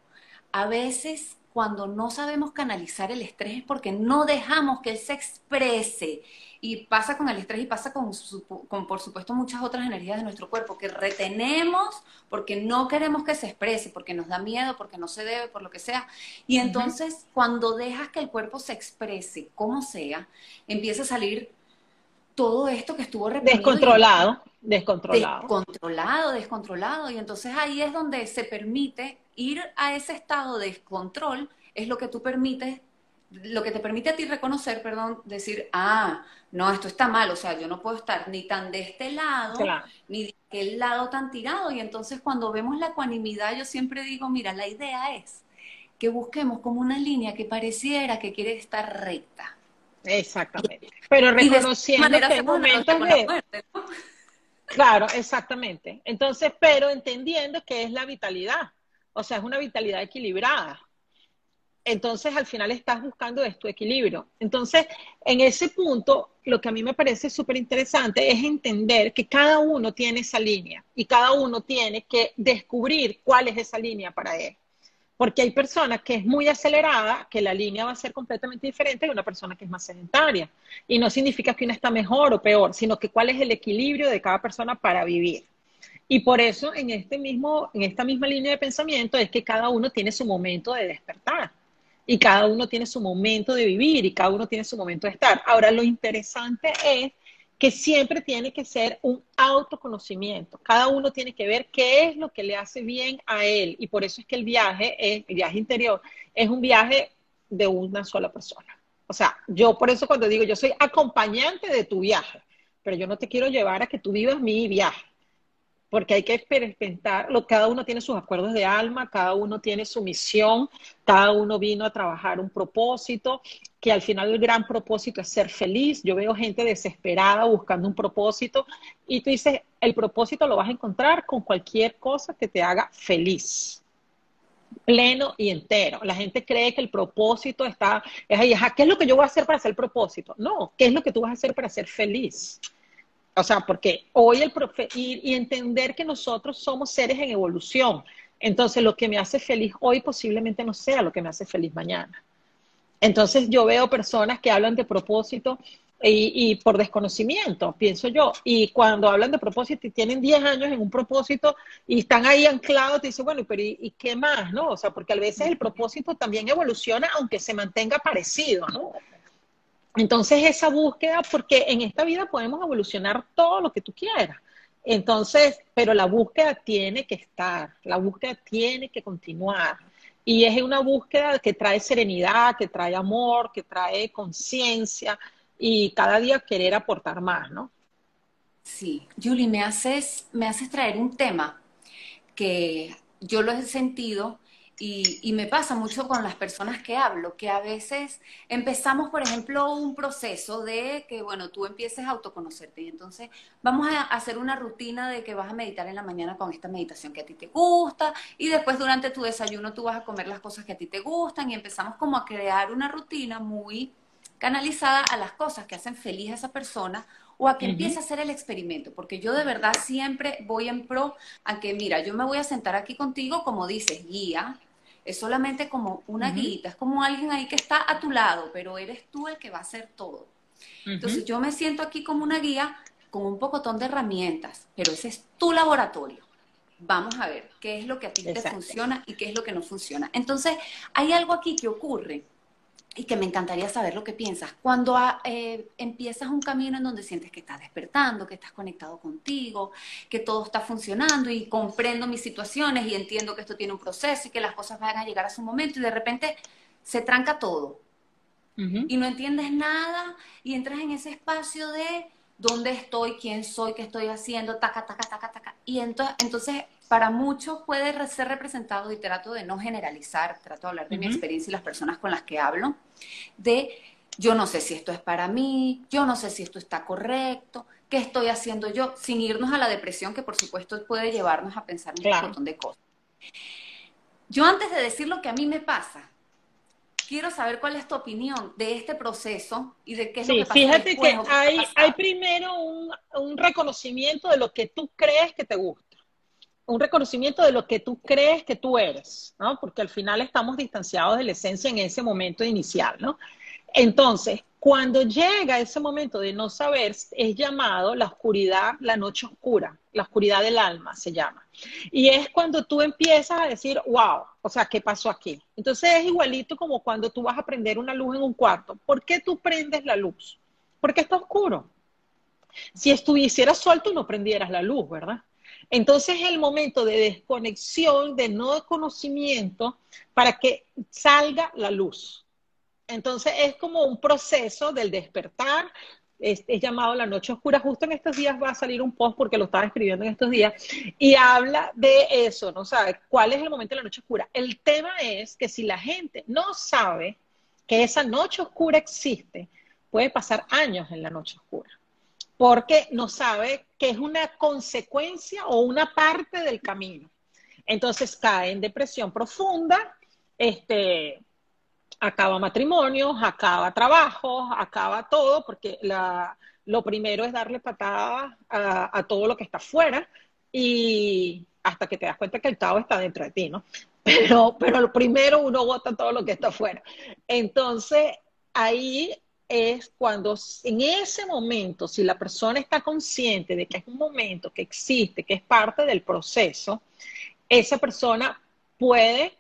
a veces cuando no sabemos canalizar el estrés es porque no dejamos que él se exprese. Y pasa con el estrés y pasa con, con, por supuesto, muchas otras energías de nuestro cuerpo que retenemos porque no queremos que se exprese, porque nos da miedo, porque no se debe, por lo que sea. Y entonces, cuando dejas que el cuerpo se exprese, como sea, empieza a salir todo esto que estuvo. Descontrolado, descontrolado. Descontrolado, descontrolado. Y entonces ahí es donde se permite ir a ese estado de descontrol, es lo que tú permites, lo que te permite a ti reconocer, perdón, decir, ah, no, esto está mal, o sea, yo no puedo estar ni tan de este lado, ni de aquel lado tan tirado. Y entonces cuando vemos la ecuanimidad, yo siempre digo, mira, la idea es que busquemos como una línea que pareciera que quiere estar recta. Exactamente. Pero reconociendo que hay momentos de... Claro, exactamente. Entonces, pero entendiendo que es la vitalidad. O sea, es una vitalidad equilibrada. Entonces, al final estás buscando esto, equilibrio. Entonces, en ese punto, lo que a mí me parece súper interesante es entender que cada uno tiene esa línea y cada uno tiene que descubrir cuál es esa línea para él. Porque hay personas que es muy acelerada, que la línea va a ser completamente diferente de una persona que es más sedentaria. Y no significa que una está mejor o peor, sino que cuál es el equilibrio de cada persona para vivir. Y por eso en, este mismo, en esta misma línea de pensamiento es que cada uno tiene su momento de despertar y cada uno tiene su momento de vivir y cada uno tiene su momento de estar. Ahora, lo interesante es que siempre tiene que ser un autoconocimiento. Cada uno tiene que ver qué es lo que le hace bien a él. Y por eso es que el viaje, el viaje interior, es un viaje de una sola persona. O sea, yo por eso cuando digo, yo soy acompañante de tu viaje, pero yo no te quiero llevar a que tú vivas mi viaje porque hay que experimentar, cada uno tiene sus acuerdos de alma, cada uno tiene su misión, cada uno vino a trabajar un propósito, que al final el gran propósito es ser feliz. Yo veo gente desesperada buscando un propósito y tú dices, el propósito lo vas a encontrar con cualquier cosa que te haga feliz pleno y entero. La gente cree que el propósito está, es ahí, ¿qué es lo que yo voy a hacer para hacer propósito? No, ¿qué es lo que tú vas a hacer para ser feliz? O sea, porque hoy el profe y, entender que nosotros somos seres en evolución. Entonces, lo que me hace feliz hoy posiblemente no sea lo que me hace feliz mañana. Entonces, yo veo personas que hablan de propósito y, por desconocimiento, pienso yo. Y cuando hablan de propósito y tienen 10 años en un propósito y están ahí anclados, te dicen, bueno, pero ¿y, ¿y, qué más? ¿No? O sea, porque a veces el propósito también evoluciona aunque se mantenga parecido, ¿no? Entonces esa búsqueda, porque en esta vida podemos evolucionar todo lo que tú quieras, Entonces, pero la búsqueda tiene que estar, la búsqueda tiene que continuar. Y es una búsqueda que trae serenidad, que trae amor, que trae conciencia y cada día querer aportar más, ¿no? Sí, Julie, me haces, me haces traer un tema que yo lo he sentido y, me pasa mucho con las personas que hablo, que a veces empezamos, por ejemplo, un proceso de que, bueno, tú empieces a autoconocerte y entonces vamos a hacer una rutina de que vas a meditar en la mañana con esta meditación que a ti te gusta y después durante tu desayuno tú vas a comer las cosas que a ti te gustan y empezamos como a crear una rutina muy canalizada a las cosas que hacen feliz a esa persona o a que empiece a hacer el experimento, porque yo de verdad siempre voy en pro a que, mira, yo me voy a sentar aquí contigo, como dices, guía, es solamente como una guita, es como alguien ahí que está a tu lado, pero eres tú el que va a hacer todo. Entonces yo me siento aquí como una guía con un pocotón de herramientas, pero ese es tu laboratorio. Vamos a ver qué es lo que a ti te funciona y qué es lo que no funciona. Entonces, hay algo aquí que ocurre y que me encantaría saber lo que piensas. Cuando ah, eh, empiezas un camino en donde sientes que estás despertando, que estás conectado contigo, que todo está funcionando y comprendo mis situaciones y entiendo que esto tiene un proceso y que las cosas van a llegar a su momento y de repente se tranca todo y no entiendes nada y entras en ese espacio de dónde estoy, quién soy, qué estoy haciendo, taca, taca, taca, taca. Y entonces, entonces para muchos puede ser representado, y trato de no generalizar, trato de hablar de mi experiencia y las personas con las que hablo, de yo no sé si esto es para mí, yo no sé si esto está correcto, qué estoy haciendo yo, sin irnos a la depresión que por supuesto puede llevarnos a pensar un montón de cosas. Yo antes de decir lo que a mí me pasa, quiero saber cuál es tu opinión de este proceso y de qué es lo que pasa Fíjate que hay, hay primero un, un reconocimiento de lo que tú crees que te gusta un reconocimiento de lo que tú crees que tú eres, ¿no? Porque al final estamos distanciados de la esencia en ese momento inicial, ¿no? Entonces, cuando llega ese momento de no saber, es llamado la oscuridad, la noche oscura, la oscuridad del alma se llama. Y es cuando tú empiezas a decir, wow, o sea, ¿qué pasó aquí? Entonces es igualito como cuando tú vas a prender una luz en un cuarto. ¿Por qué tú prendes la luz? Porque está oscuro. Si estuviera sol, tú no prendieras la luz, ¿verdad? Entonces es el momento de desconexión, de no conocimiento, para que salga la luz. Entonces es como un proceso del despertar, es, llamado La Noche Oscura. Justo en estos días va a salir un post porque lo estaba escribiendo en estos días y habla de eso, ¿no? sabe ¿cuál es el momento de la Noche Oscura? El tema es que si la gente no sabe que esa Noche Oscura existe, puede pasar años en la Noche Oscura porque no sabe que es una consecuencia o una parte del camino. Entonces cae en depresión profunda, este, acaba matrimonios, acaba trabajos, acaba todo, porque lo primero es darle patadas a, todo lo que está afuera y hasta que te das cuenta que el caos está dentro de ti, ¿no? Pero, pero lo primero uno bota todo lo que está afuera. Entonces, ahí es cuando en ese momento, si la persona está consciente de que es un momento que existe, que es parte del proceso, esa persona puede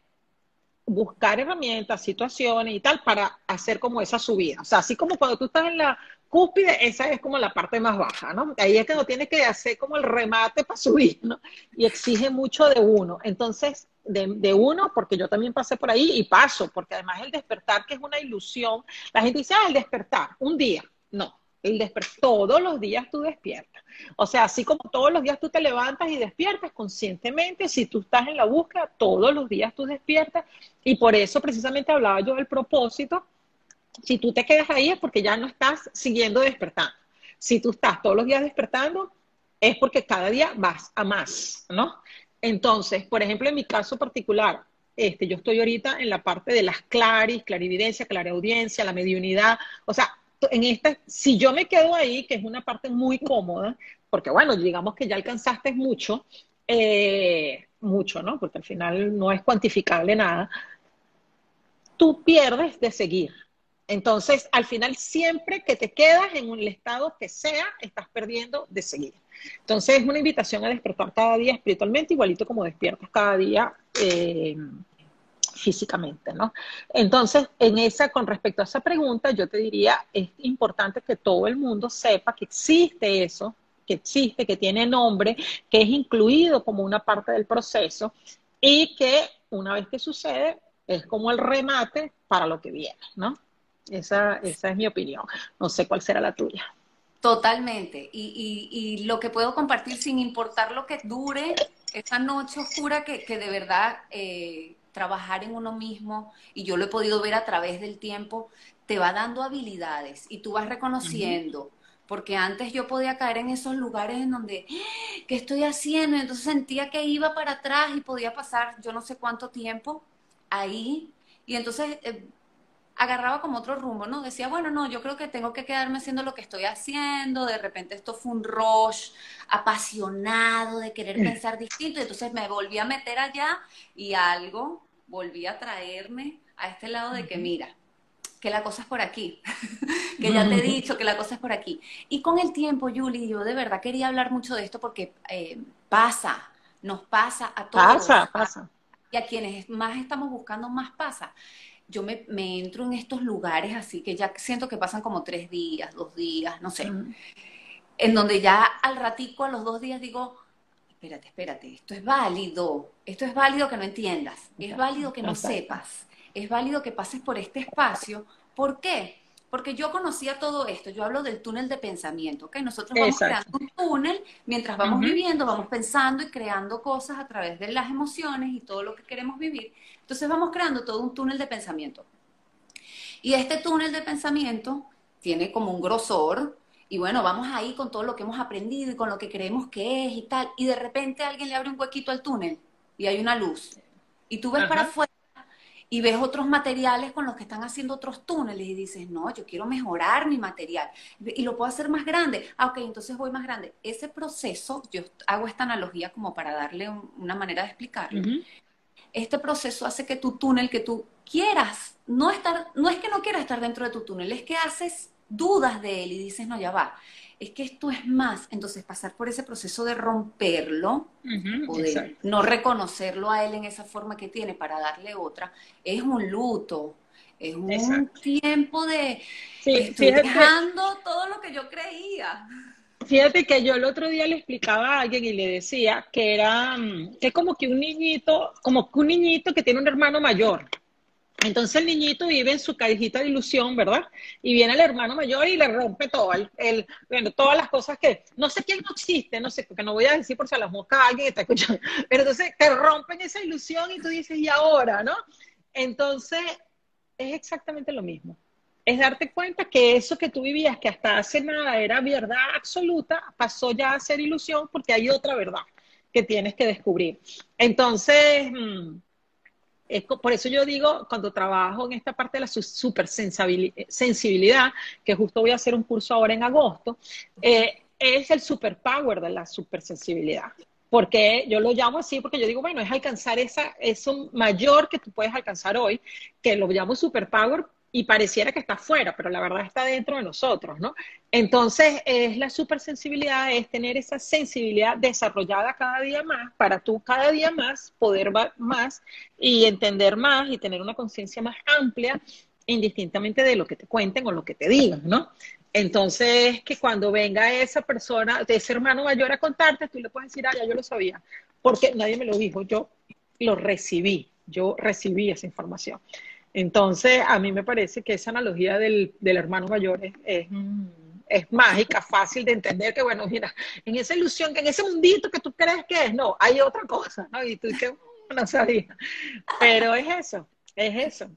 buscar herramientas, situaciones y tal para hacer como esa subida. O sea, así como cuando tú estás en la cúspide, esa es como la parte más baja, ¿no? Ahí es que uno tiene que hacer como el remate para subir, ¿no? Y exige mucho de uno. Entonces, de, uno, porque yo también pasé por ahí y paso, porque además el despertar, que es una ilusión, la gente dice, ah, el despertar, un día. No, el despertar, todos los días tú despiertas. O sea, así como todos los días tú te levantas y despiertas conscientemente, si tú estás en la búsqueda, todos los días tú despiertas. Y por eso precisamente hablaba yo del propósito. Si tú te quedas ahí es porque ya no estás siguiendo despertando. Si tú estás todos los días despertando, es porque cada día vas a más, ¿no? Entonces, por ejemplo, en mi caso particular, este, yo estoy ahorita en la parte de las claris, clarividencia, claraudiencia, la mediunidad. O sea, en esta, si yo me quedo ahí, que es una parte muy cómoda, porque bueno, digamos que ya alcanzaste mucho, eh, mucho, ¿no? Porque al final no es cuantificable nada, tú pierdes de seguir. Entonces, al final, siempre que te quedas en un estado que sea, estás perdiendo de seguir. Entonces, es una invitación a despertar cada día espiritualmente, igualito como despiertas cada día eh, físicamente, ¿no? Entonces, en esa, con respecto a esa pregunta, yo te diría, es importante que todo el mundo sepa que existe eso, que existe, que tiene nombre, que es incluido como una parte del proceso y que una vez que sucede es como el remate para lo que viene, ¿no? Esa, esa es mi opinión. No sé cuál será la tuya. Totalmente. Y, y, lo que puedo compartir sin importar lo que dure esa noche oscura que, que de verdad eh, trabajar en uno mismo, y yo lo he podido ver a través del tiempo, te va dando habilidades y tú vas reconociendo. Porque antes yo podía caer en esos lugares en donde, ¡Ah! ¿qué estoy haciendo? Entonces sentía que iba para atrás y podía pasar yo no sé cuánto tiempo ahí. Y entonces eh, agarraba como otro rumbo, ¿no? Decía, bueno, no, yo creo que tengo que quedarme haciendo lo que estoy haciendo, de repente esto fue un rush apasionado de querer mm. pensar distinto, y entonces me volví a meter allá y algo volví a traerme a este lado de que, mira, que la cosa es por aquí, que ya te he dicho que la cosa es por aquí. Y con el tiempo, Julie, yo de verdad quería hablar mucho de esto porque eh, pasa, nos pasa a todos. Pasa, pasa. Y a quienes más estamos buscando, más pasa yo me, entro en estos lugares así que ya siento que pasan como tres días, dos días, no sé, en donde ya al ratico, a los dos días digo, espérate, espérate, esto es válido, esto es válido que no entiendas, es válido que no sepas, es válido que pases por este espacio. ¿Por qué? Porque yo conocía todo esto, yo hablo del túnel de pensamiento, ¿ok? Nosotros vamos creando un túnel mientras vamos viviendo, vamos pensando y creando cosas a través de las emociones y todo lo que queremos vivir. Entonces vamos creando todo un túnel de pensamiento. Y este túnel de pensamiento tiene como un grosor, y bueno, vamos ahí con todo lo que hemos aprendido y con lo que creemos que es y tal, y de repente alguien le abre un huequito al túnel y hay una luz. Y tú ves para afuera y ves otros materiales con los que están haciendo otros túneles y dices, no, yo quiero mejorar mi material y lo puedo hacer más grande. Ah, ok, entonces voy más grande. Ese proceso, yo hago esta analogía como para darle una manera de explicarlo. Este proceso hace que tu túnel, que tú quieras, no, estar, no es que no quieras estar dentro de tu túnel, es que haces dudas de él y dices, no, ya va es que esto es más. Entonces, pasar por ese proceso de romperlo, o de no reconocerlo a él en esa forma que tiene para darle otra, es un luto. Es un tiempo de sí, dejando todo lo que yo creía. Fíjate que yo el otro día le explicaba a alguien y le decía que era mm, que como que un niñito, como que un niñito que tiene un hermano mayor. Entonces el niñito vive en su cajita de ilusión, ¿verdad? Y viene el hermano mayor y le rompe todo, el, bueno, todas las cosas que, no sé quién no existe, no sé, porque no voy a decir por si a las moscas alguien está escuchando, pero entonces te rompen esa ilusión y tú dices, ¿y ahora, no? Entonces es exactamente lo mismo. Es darte cuenta que eso que tú vivías, que hasta hace nada era verdad absoluta, pasó ya a ser ilusión porque hay otra verdad que tienes que descubrir. Entonces... Por eso yo digo, cuando trabajo en esta parte de la super sensibilidad, que justo voy a hacer un curso ahora en agosto, eh, es el superpower de la supersensibilidad. Porque yo lo llamo así, porque yo digo, bueno, es alcanzar esa, eso mayor que tú puedes alcanzar hoy, que lo llamo superpower y pareciera que está fuera, pero la verdad está dentro de nosotros, ¿no? Entonces, es la supersensibilidad, es tener esa sensibilidad desarrollada cada día más, para tú cada día más poder más y entender más y tener una conciencia más amplia, indistintamente de lo que te cuenten o lo que te digan, ¿no? Entonces, que cuando venga esa persona, ese hermano mayor a contarte, tú le puedes decir, ah, ya yo lo sabía, porque nadie me lo dijo, yo lo recibí, yo recibí esa información. Entonces, a mí me parece que esa analogía del, hermano mayor es, es, mágica, fácil de entender que, bueno, mira, en esa ilusión, que en ese mundito que tú crees que es, no, hay otra cosa, ¿no? Y tú dices, mm, no sabía. Pero es eso, es eso.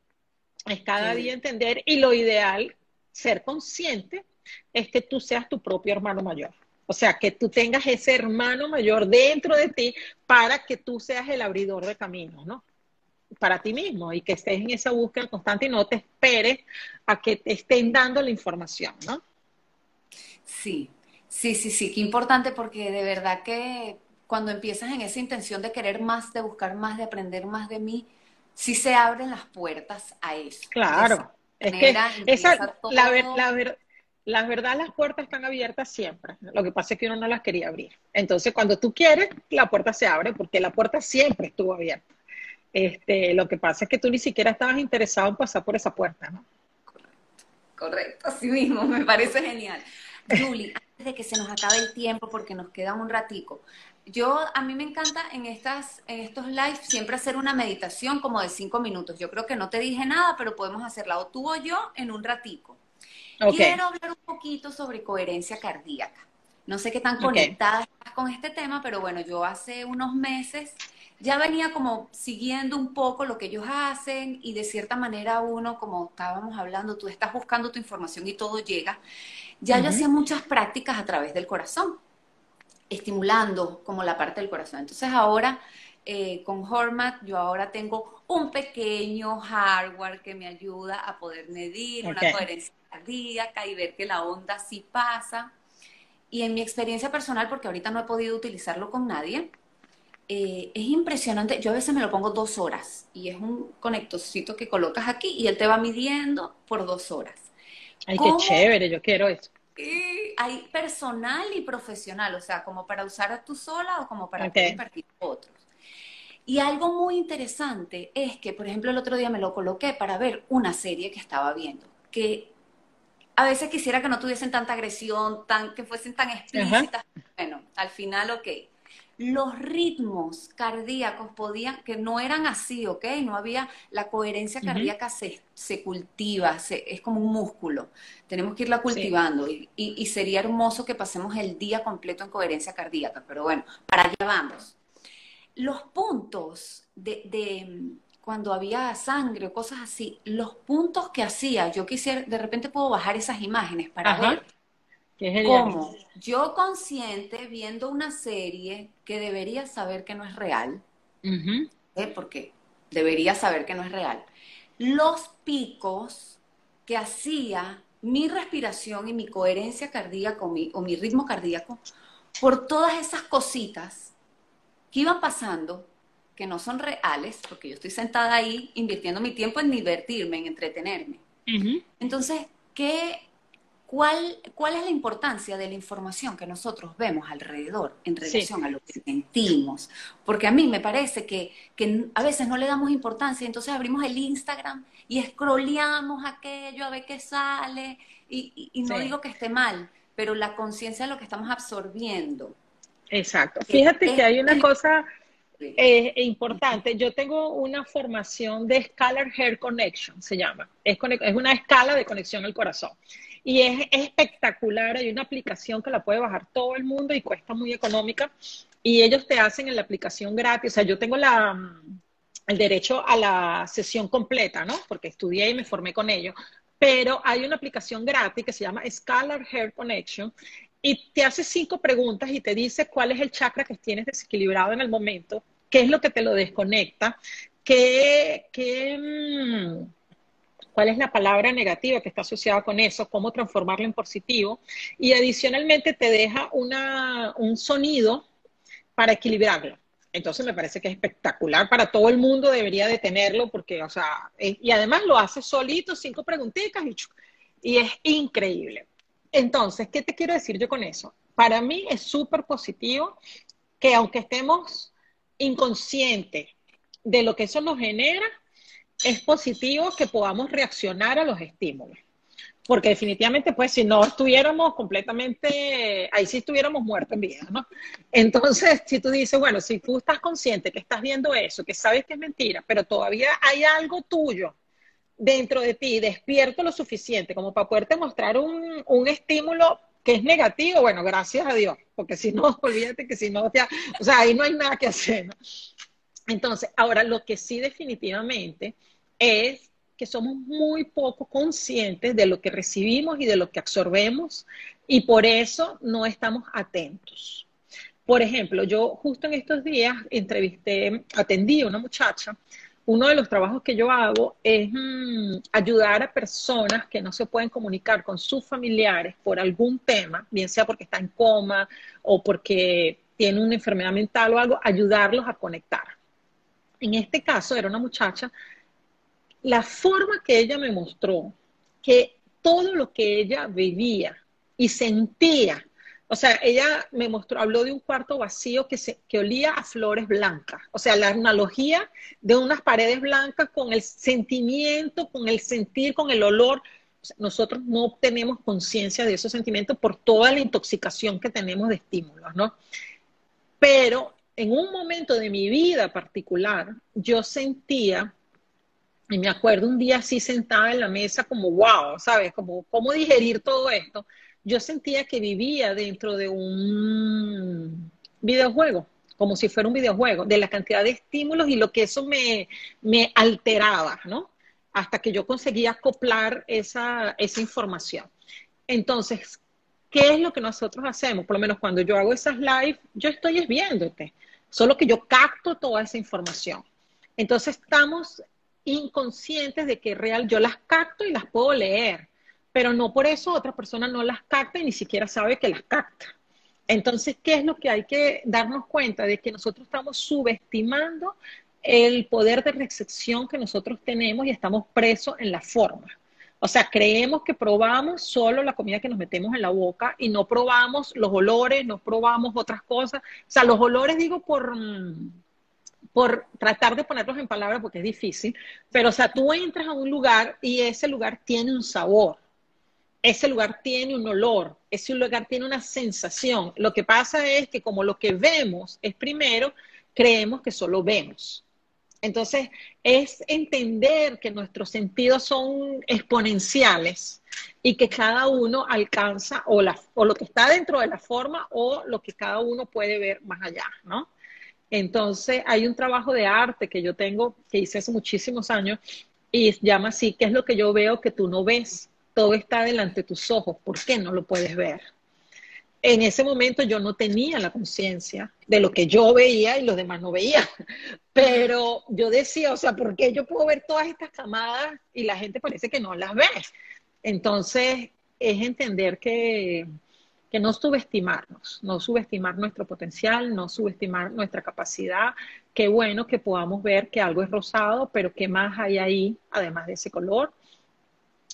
Es cada día entender y lo ideal, ser consciente, es que tú seas tu propio hermano mayor. O sea, que tú tengas ese hermano mayor dentro de ti para que tú seas el abridor de caminos, ¿no? Para ti mismo y que estés en esa búsqueda constante y no te esperes a que te estén dando la información, ¿no? Sí, sí, sí, sí, qué importante porque de verdad que cuando empiezas en esa intención de querer más, de buscar más, de aprender más de mí, sí se abren las puertas a eso. Claro, es que esa, la, la, la verdad las puertas están abiertas siempre. Lo que pasa es que uno no las quería abrir. Entonces, cuando tú quieres, la puerta se abre porque la puerta siempre estuvo abierta. Este, lo que pasa es que tú ni siquiera estabas interesado en pasar por esa puerta, ¿no? Correcto, correcto, así mismo, me parece genial. Julie, antes de que se nos acabe el tiempo, porque nos queda un ratico, yo, a mí me encanta en, estas, en estos lives siempre hacer una meditación como de cinco minutos. Yo creo que no te dije nada, pero podemos hacerla o tú o yo en un ratico. Quiero hablar un poquito sobre coherencia cardíaca. No sé qué tan conectada estás con este tema, pero bueno, yo hace unos meses ya venía como siguiendo un poco lo que ellos hacen y de cierta manera uno, como estábamos hablando, tú estás buscando tu información y todo llega. Ya yo hacía muchas prácticas a través del corazón estimulando como la parte del corazón. Entonces ahora eh, con Hormat yo ahora tengo un pequeño hardware que me ayuda a poder medir una coherencia cardíaca y ver que la onda sí pasa. Y en mi experiencia personal, porque ahorita no he podido utilizarlo con nadie, eh, es impresionante. Yo a veces me lo pongo dos horas y es un conectocito que colocas aquí y él te va midiendo por dos horas. Ay, qué chévere, yo quiero eso hay personal y profesional, o sea, como para usar a tú sola o como para compartir otros. Y algo muy interesante es que, por ejemplo, el otro día me lo coloqué para ver una serie que estaba viendo, que a veces quisiera que no tuviesen tanta agresión, tan, que fuesen tan explícitas. Bueno, al final, ok los ritmos cardíacos podían, que no eran así, ¿ok? No había, la coherencia cardíaca se, se, cultiva, es como un músculo. Tenemos que irla cultivando y, sería hermoso que pasemos el día completo en coherencia cardíaca, pero bueno, para allá vamos. Los puntos de, cuando había sangre o cosas así, los puntos que hacía, yo quisiera, de repente puedo bajar esas imágenes para ver ¿Cómo? Yo consciente viendo una serie que debería saber que no es real, ¿eh? porque debería saber que no es real, los picos que hacía mi respiración y mi coherencia cardíaca o mi, o mi ritmo cardíaco por todas esas cositas que iban pasando que no son reales, porque yo estoy sentada ahí invirtiendo mi tiempo en divertirme, en entretenerme. Entonces, ¿qué ¿Cuál, ¿Cuál es la importancia de la información que nosotros vemos alrededor en relación a lo que sentimos? Porque a mí me parece que, que, a veces no le damos importancia, entonces abrimos el Instagram y scrolleamos aquello a ver qué sale, y, y, no digo que esté mal, pero la conciencia de lo que estamos absorbiendo. Exacto. Fíjate que hay una cosa eh, importante. Yo tengo una formación de Scalar Hair Connection, se llama. Es, es una escala de conexión al corazón. Y es, espectacular, hay una aplicación que la puede bajar todo el mundo y cuesta muy económica. Y ellos te hacen en la aplicación gratis. O sea, yo tengo la, mm, el derecho a la sesión completa, ¿no? Porque estudié y me formé con ellos. Pero hay una aplicación gratis que se llama Scalar Hair Connection y te hace cinco preguntas y te dice cuál es el chakra que tienes desequilibrado en el momento, qué es lo que te lo desconecta, qué, qué, mm, cuál es la palabra negativa que está asociada con eso, cómo transformarlo en positivo. Y adicionalmente te deja una, un sonido para equilibrarlo. Entonces me parece que es espectacular para todo el mundo, debería de tenerlo porque, o sea, y además lo hace solito, cinco preguntitas y, y es increíble. Entonces, ¿qué te quiero decir yo con eso? Para mí es súper positivo que aunque estemos inconscientes de lo que eso nos genera, es positivo que podamos reaccionar a los estímulos. Porque definitivamente, pues, si no estuviéramos completamente, ahí sí estuviéramos muertos en vida, ¿no? Entonces, si tú dices, bueno, si tú estás consciente que estás viendo eso, que sabes que es mentira, pero todavía hay algo tuyo dentro de ti, despierto lo suficiente como para poderte mostrar un, un estímulo que es negativo, bueno, gracias a Dios, porque si no, olvídate que si no, ya, o sea, ahí no hay nada que hacer, ¿no? Entonces, ahora lo que sí definitivamente es que somos muy poco conscientes de lo que recibimos y de lo que absorbemos y por eso no estamos atentos. Por ejemplo, yo justo en estos días entrevisté, atendí a una muchacha. Uno de los trabajos que yo hago es mm, ayudar a personas que no se pueden comunicar con sus familiares por algún tema, bien sea porque está en coma o porque tiene una enfermedad mental o algo, ayudarlos a conectar. En este caso era una muchacha la forma que ella me mostró, que todo lo que ella vivía y sentía, o sea, ella me mostró, habló de un cuarto vacío que, se, que olía a flores blancas, o sea, la analogía de unas paredes blancas con el sentimiento, con el sentir, con el olor, nosotros no tenemos conciencia de esos sentimientos por toda la intoxicación que tenemos de estímulos, ¿no? Pero en un momento de mi vida particular, yo sentía, y me acuerdo un día así sentada en la mesa como, wow, ¿sabes? Como, ¿cómo digerir todo esto? Yo sentía que vivía dentro de un videojuego, como si fuera un videojuego, de la cantidad de estímulos y lo que eso me, alteraba, ¿no? Hasta que yo conseguía acoplar esa, esa información. Entonces, ¿qué es lo que nosotros hacemos? Por lo menos cuando yo hago esas live, yo estoy viéndote, solo que yo capto toda esa información. Entonces estamos inconscientes de que real yo las capto y las puedo leer, pero no por eso otra persona no las capta y ni siquiera sabe que las capta. Entonces, ¿qué es lo que hay que darnos cuenta? De que nosotros estamos subestimando el poder de recepción que nosotros tenemos y estamos presos en la forma. O sea, creemos que probamos solo la comida que nos metemos en la boca y no probamos los olores, no probamos otras cosas. O sea, los olores digo por, por tratar de ponerlos en palabras porque es difícil, pero o sea, tú entras a un lugar y ese lugar tiene un sabor, ese lugar tiene un olor, ese lugar tiene una sensación. Lo que pasa es que como lo que vemos es primero, creemos que solo vemos. Entonces, es entender que nuestros sentidos son exponenciales y que cada uno alcanza o, lo que está dentro de la forma o lo que cada uno puede ver más allá, ¿no? Entonces, hay un trabajo de arte que yo tengo, que hice hace muchísimos años, y llama así, ¿qué es lo que yo veo que tú no ves? Todo está delante de tus ojos, ¿por qué no lo puedes ver? en ese momento yo no tenía la conciencia de lo que yo veía y los demás no veían. Pero yo decía, o sea, ¿por qué yo puedo ver todas estas camadas y la gente parece que no las ve? Entonces, es entender que, que no subestimarnos, no subestimar nuestro potencial, no subestimar nuestra capacidad. Qué bueno que podamos ver que algo es rosado, pero ¿qué más hay ahí además de ese color?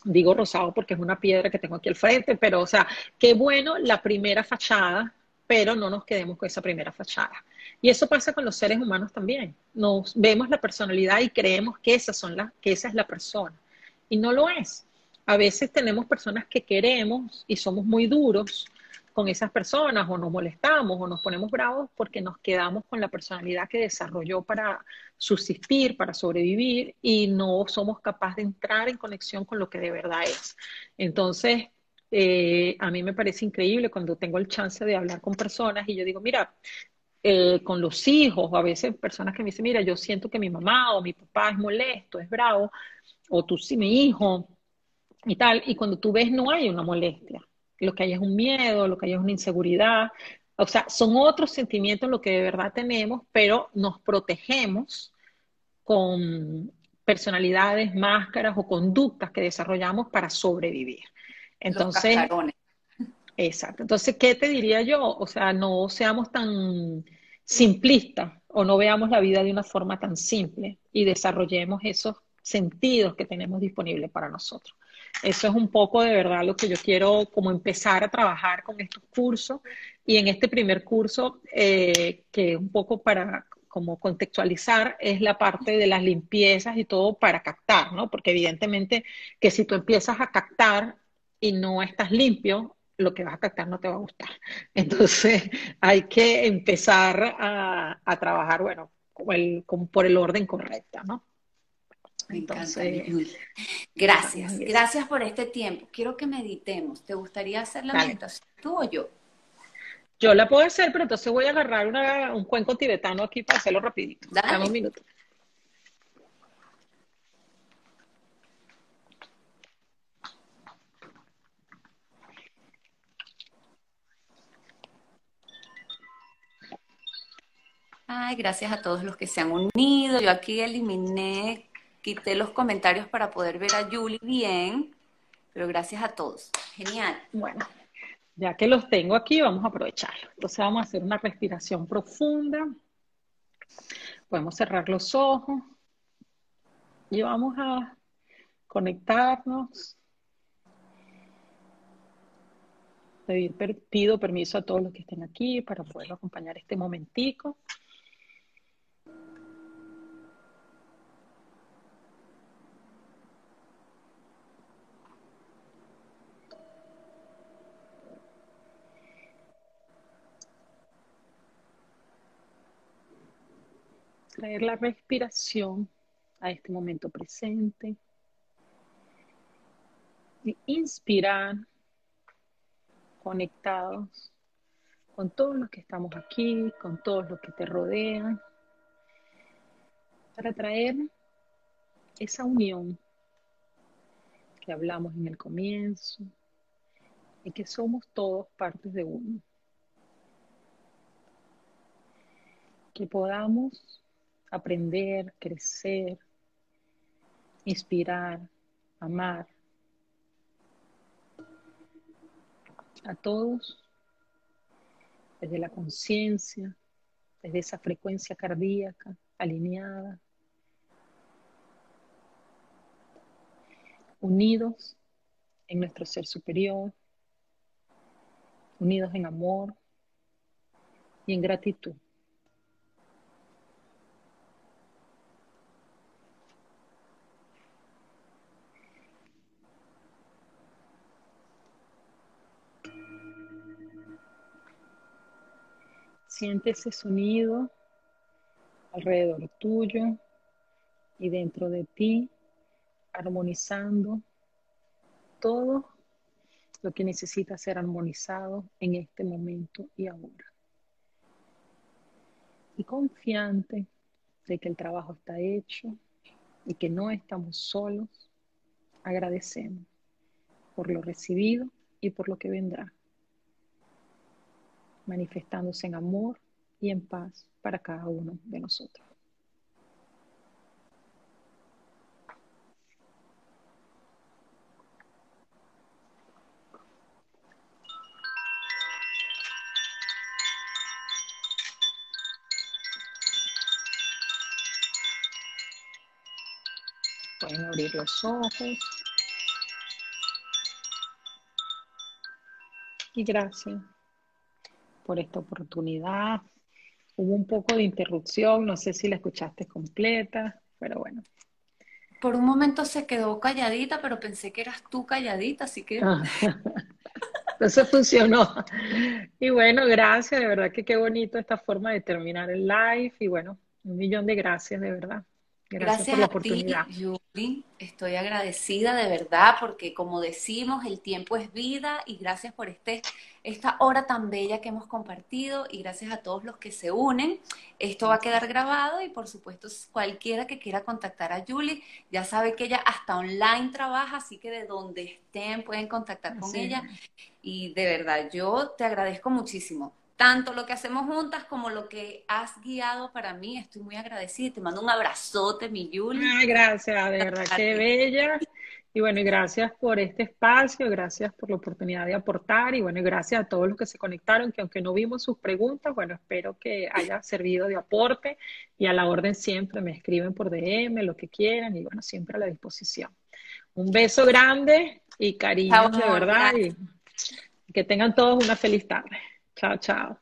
Digo rosado porque es una piedra que tengo aquí al frente, pero o sea, qué bueno la primera fachada, pero no nos quedemos con esa primera fachada. Y eso pasa con los seres humanos también. Nos vemos la personalidad y creemos que, esas son las, que esa es la persona. Y no lo es. A veces tenemos personas que queremos y somos muy duros con esas personas o nos molestamos o nos ponemos bravos porque nos quedamos con la personalidad que desarrolló para subsistir, para sobrevivir y no somos capaces de entrar en conexión con lo que de verdad es. Entonces, eh, a mí me parece increíble cuando tengo el chance de hablar con personas y yo digo, mira, eh, con los hijos, a veces personas que me dicen, mira, yo siento que mi mamá o mi papá es molesto, es bravo, o tú sí, mi hijo, y tal, y cuando tú ves no hay una molestia, lo que hay es un miedo, lo que hay es una inseguridad. O sea, son otros sentimientos lo que de verdad tenemos, pero nos protegemos con personalidades, máscaras o conductas que desarrollamos para sobrevivir. Entonces, exacto. Entonces, ¿qué te diría yo? O sea, no seamos tan simplistas o no veamos la vida de una forma tan simple y desarrollemos esos sentidos que tenemos disponibles para nosotros. Eso es un poco de verdad lo que yo quiero como empezar a trabajar con estos cursos y en este primer curso, eh, que un poco para como contextualizar, es la parte de las limpiezas y todo para captar, ¿no? Porque evidentemente que si tú empiezas a captar y no estás limpio, lo que vas a captar no te va a gustar. Entonces hay que empezar a, a trabajar, bueno, por el orden correcto, ¿no? Gracias, gracias por este tiempo. Quiero que meditemos. ¿Te gustaría hacer la meditación tú o yo? Yo la puedo hacer, pero entonces voy a agarrar un cuenco tibetano aquí para hacerlo rapidito. Dame un minuto. Ay, gracias a todos los que se han unido. Yo aquí eliminé quité los comentarios para poder ver a Julie bien, pero gracias a todos. Genial. Bueno, ya que los tengo aquí, vamos a aprovecharlo. Entonces vamos a hacer una respiración profunda. Podemos cerrar los ojos y vamos a conectarnos. pido permiso a todos los que estén aquí para poder acompañar este momentico. Traer la respiración a este momento presente y inspirar conectados con todos los que estamos aquí, con todos los que te rodean, para traer esa unión que hablamos en el comienzo y que somos todos partes de uno. Que podamos aprender, crecer, inspirar, amar a todos desde la conciencia, desde esa frecuencia cardíaca alineada, unidos en nuestro ser superior, unidos en amor y en gratitud. Siente ese sonido alrededor tuyo y dentro de ti, armonizando todo lo que necesita ser armonizado en este momento y ahora. Y confiante de que el trabajo está hecho y que no estamos solos, agradecemos por lo recibido y por lo que vendrá manifestándose en amor y en paz para cada uno de nosotros. Pueden abrir los ojos. Y gracias por esta oportunidad. Hubo un poco de interrupción, no sé si la escuchaste completa, pero bueno. Por un momento se quedó calladita, pero pensé que eras tú calladita, así que... Ah. Entonces funcionó. Y bueno, gracias, de verdad que qué bonito esta forma de terminar el live. Y bueno, un millón de gracias, de verdad. Gracias, por la oportunidad. Ti, Estoy agradecida de verdad porque como decimos, el tiempo es vida y gracias por este, esta hora tan bella que hemos compartido y gracias a todos los que se unen. Esto va a quedar grabado y por supuesto cualquiera que quiera contactar a Julie ya sabe que ella hasta online trabaja, así que de donde estén pueden contactar con ella. Y de verdad, yo te agradezco muchísimo tanto lo que hacemos juntas como lo que has guiado para mí. Estoy muy agradecida. Te mando un abrazote, mi Yuli. Ay, gracias, de verdad, qué bella. Y bueno, y gracias por este espacio, gracias por la oportunidad de aportar y bueno, y gracias a todos los que se conectaron, que aunque no vimos sus preguntas, bueno, espero que haya servido de aporte y a la orden siempre me escriben por DM, lo que quieran y bueno, siempre a la disposición. Un beso grande y cariño de verdad y que tengan todos una feliz tarde. Tchau, tchau.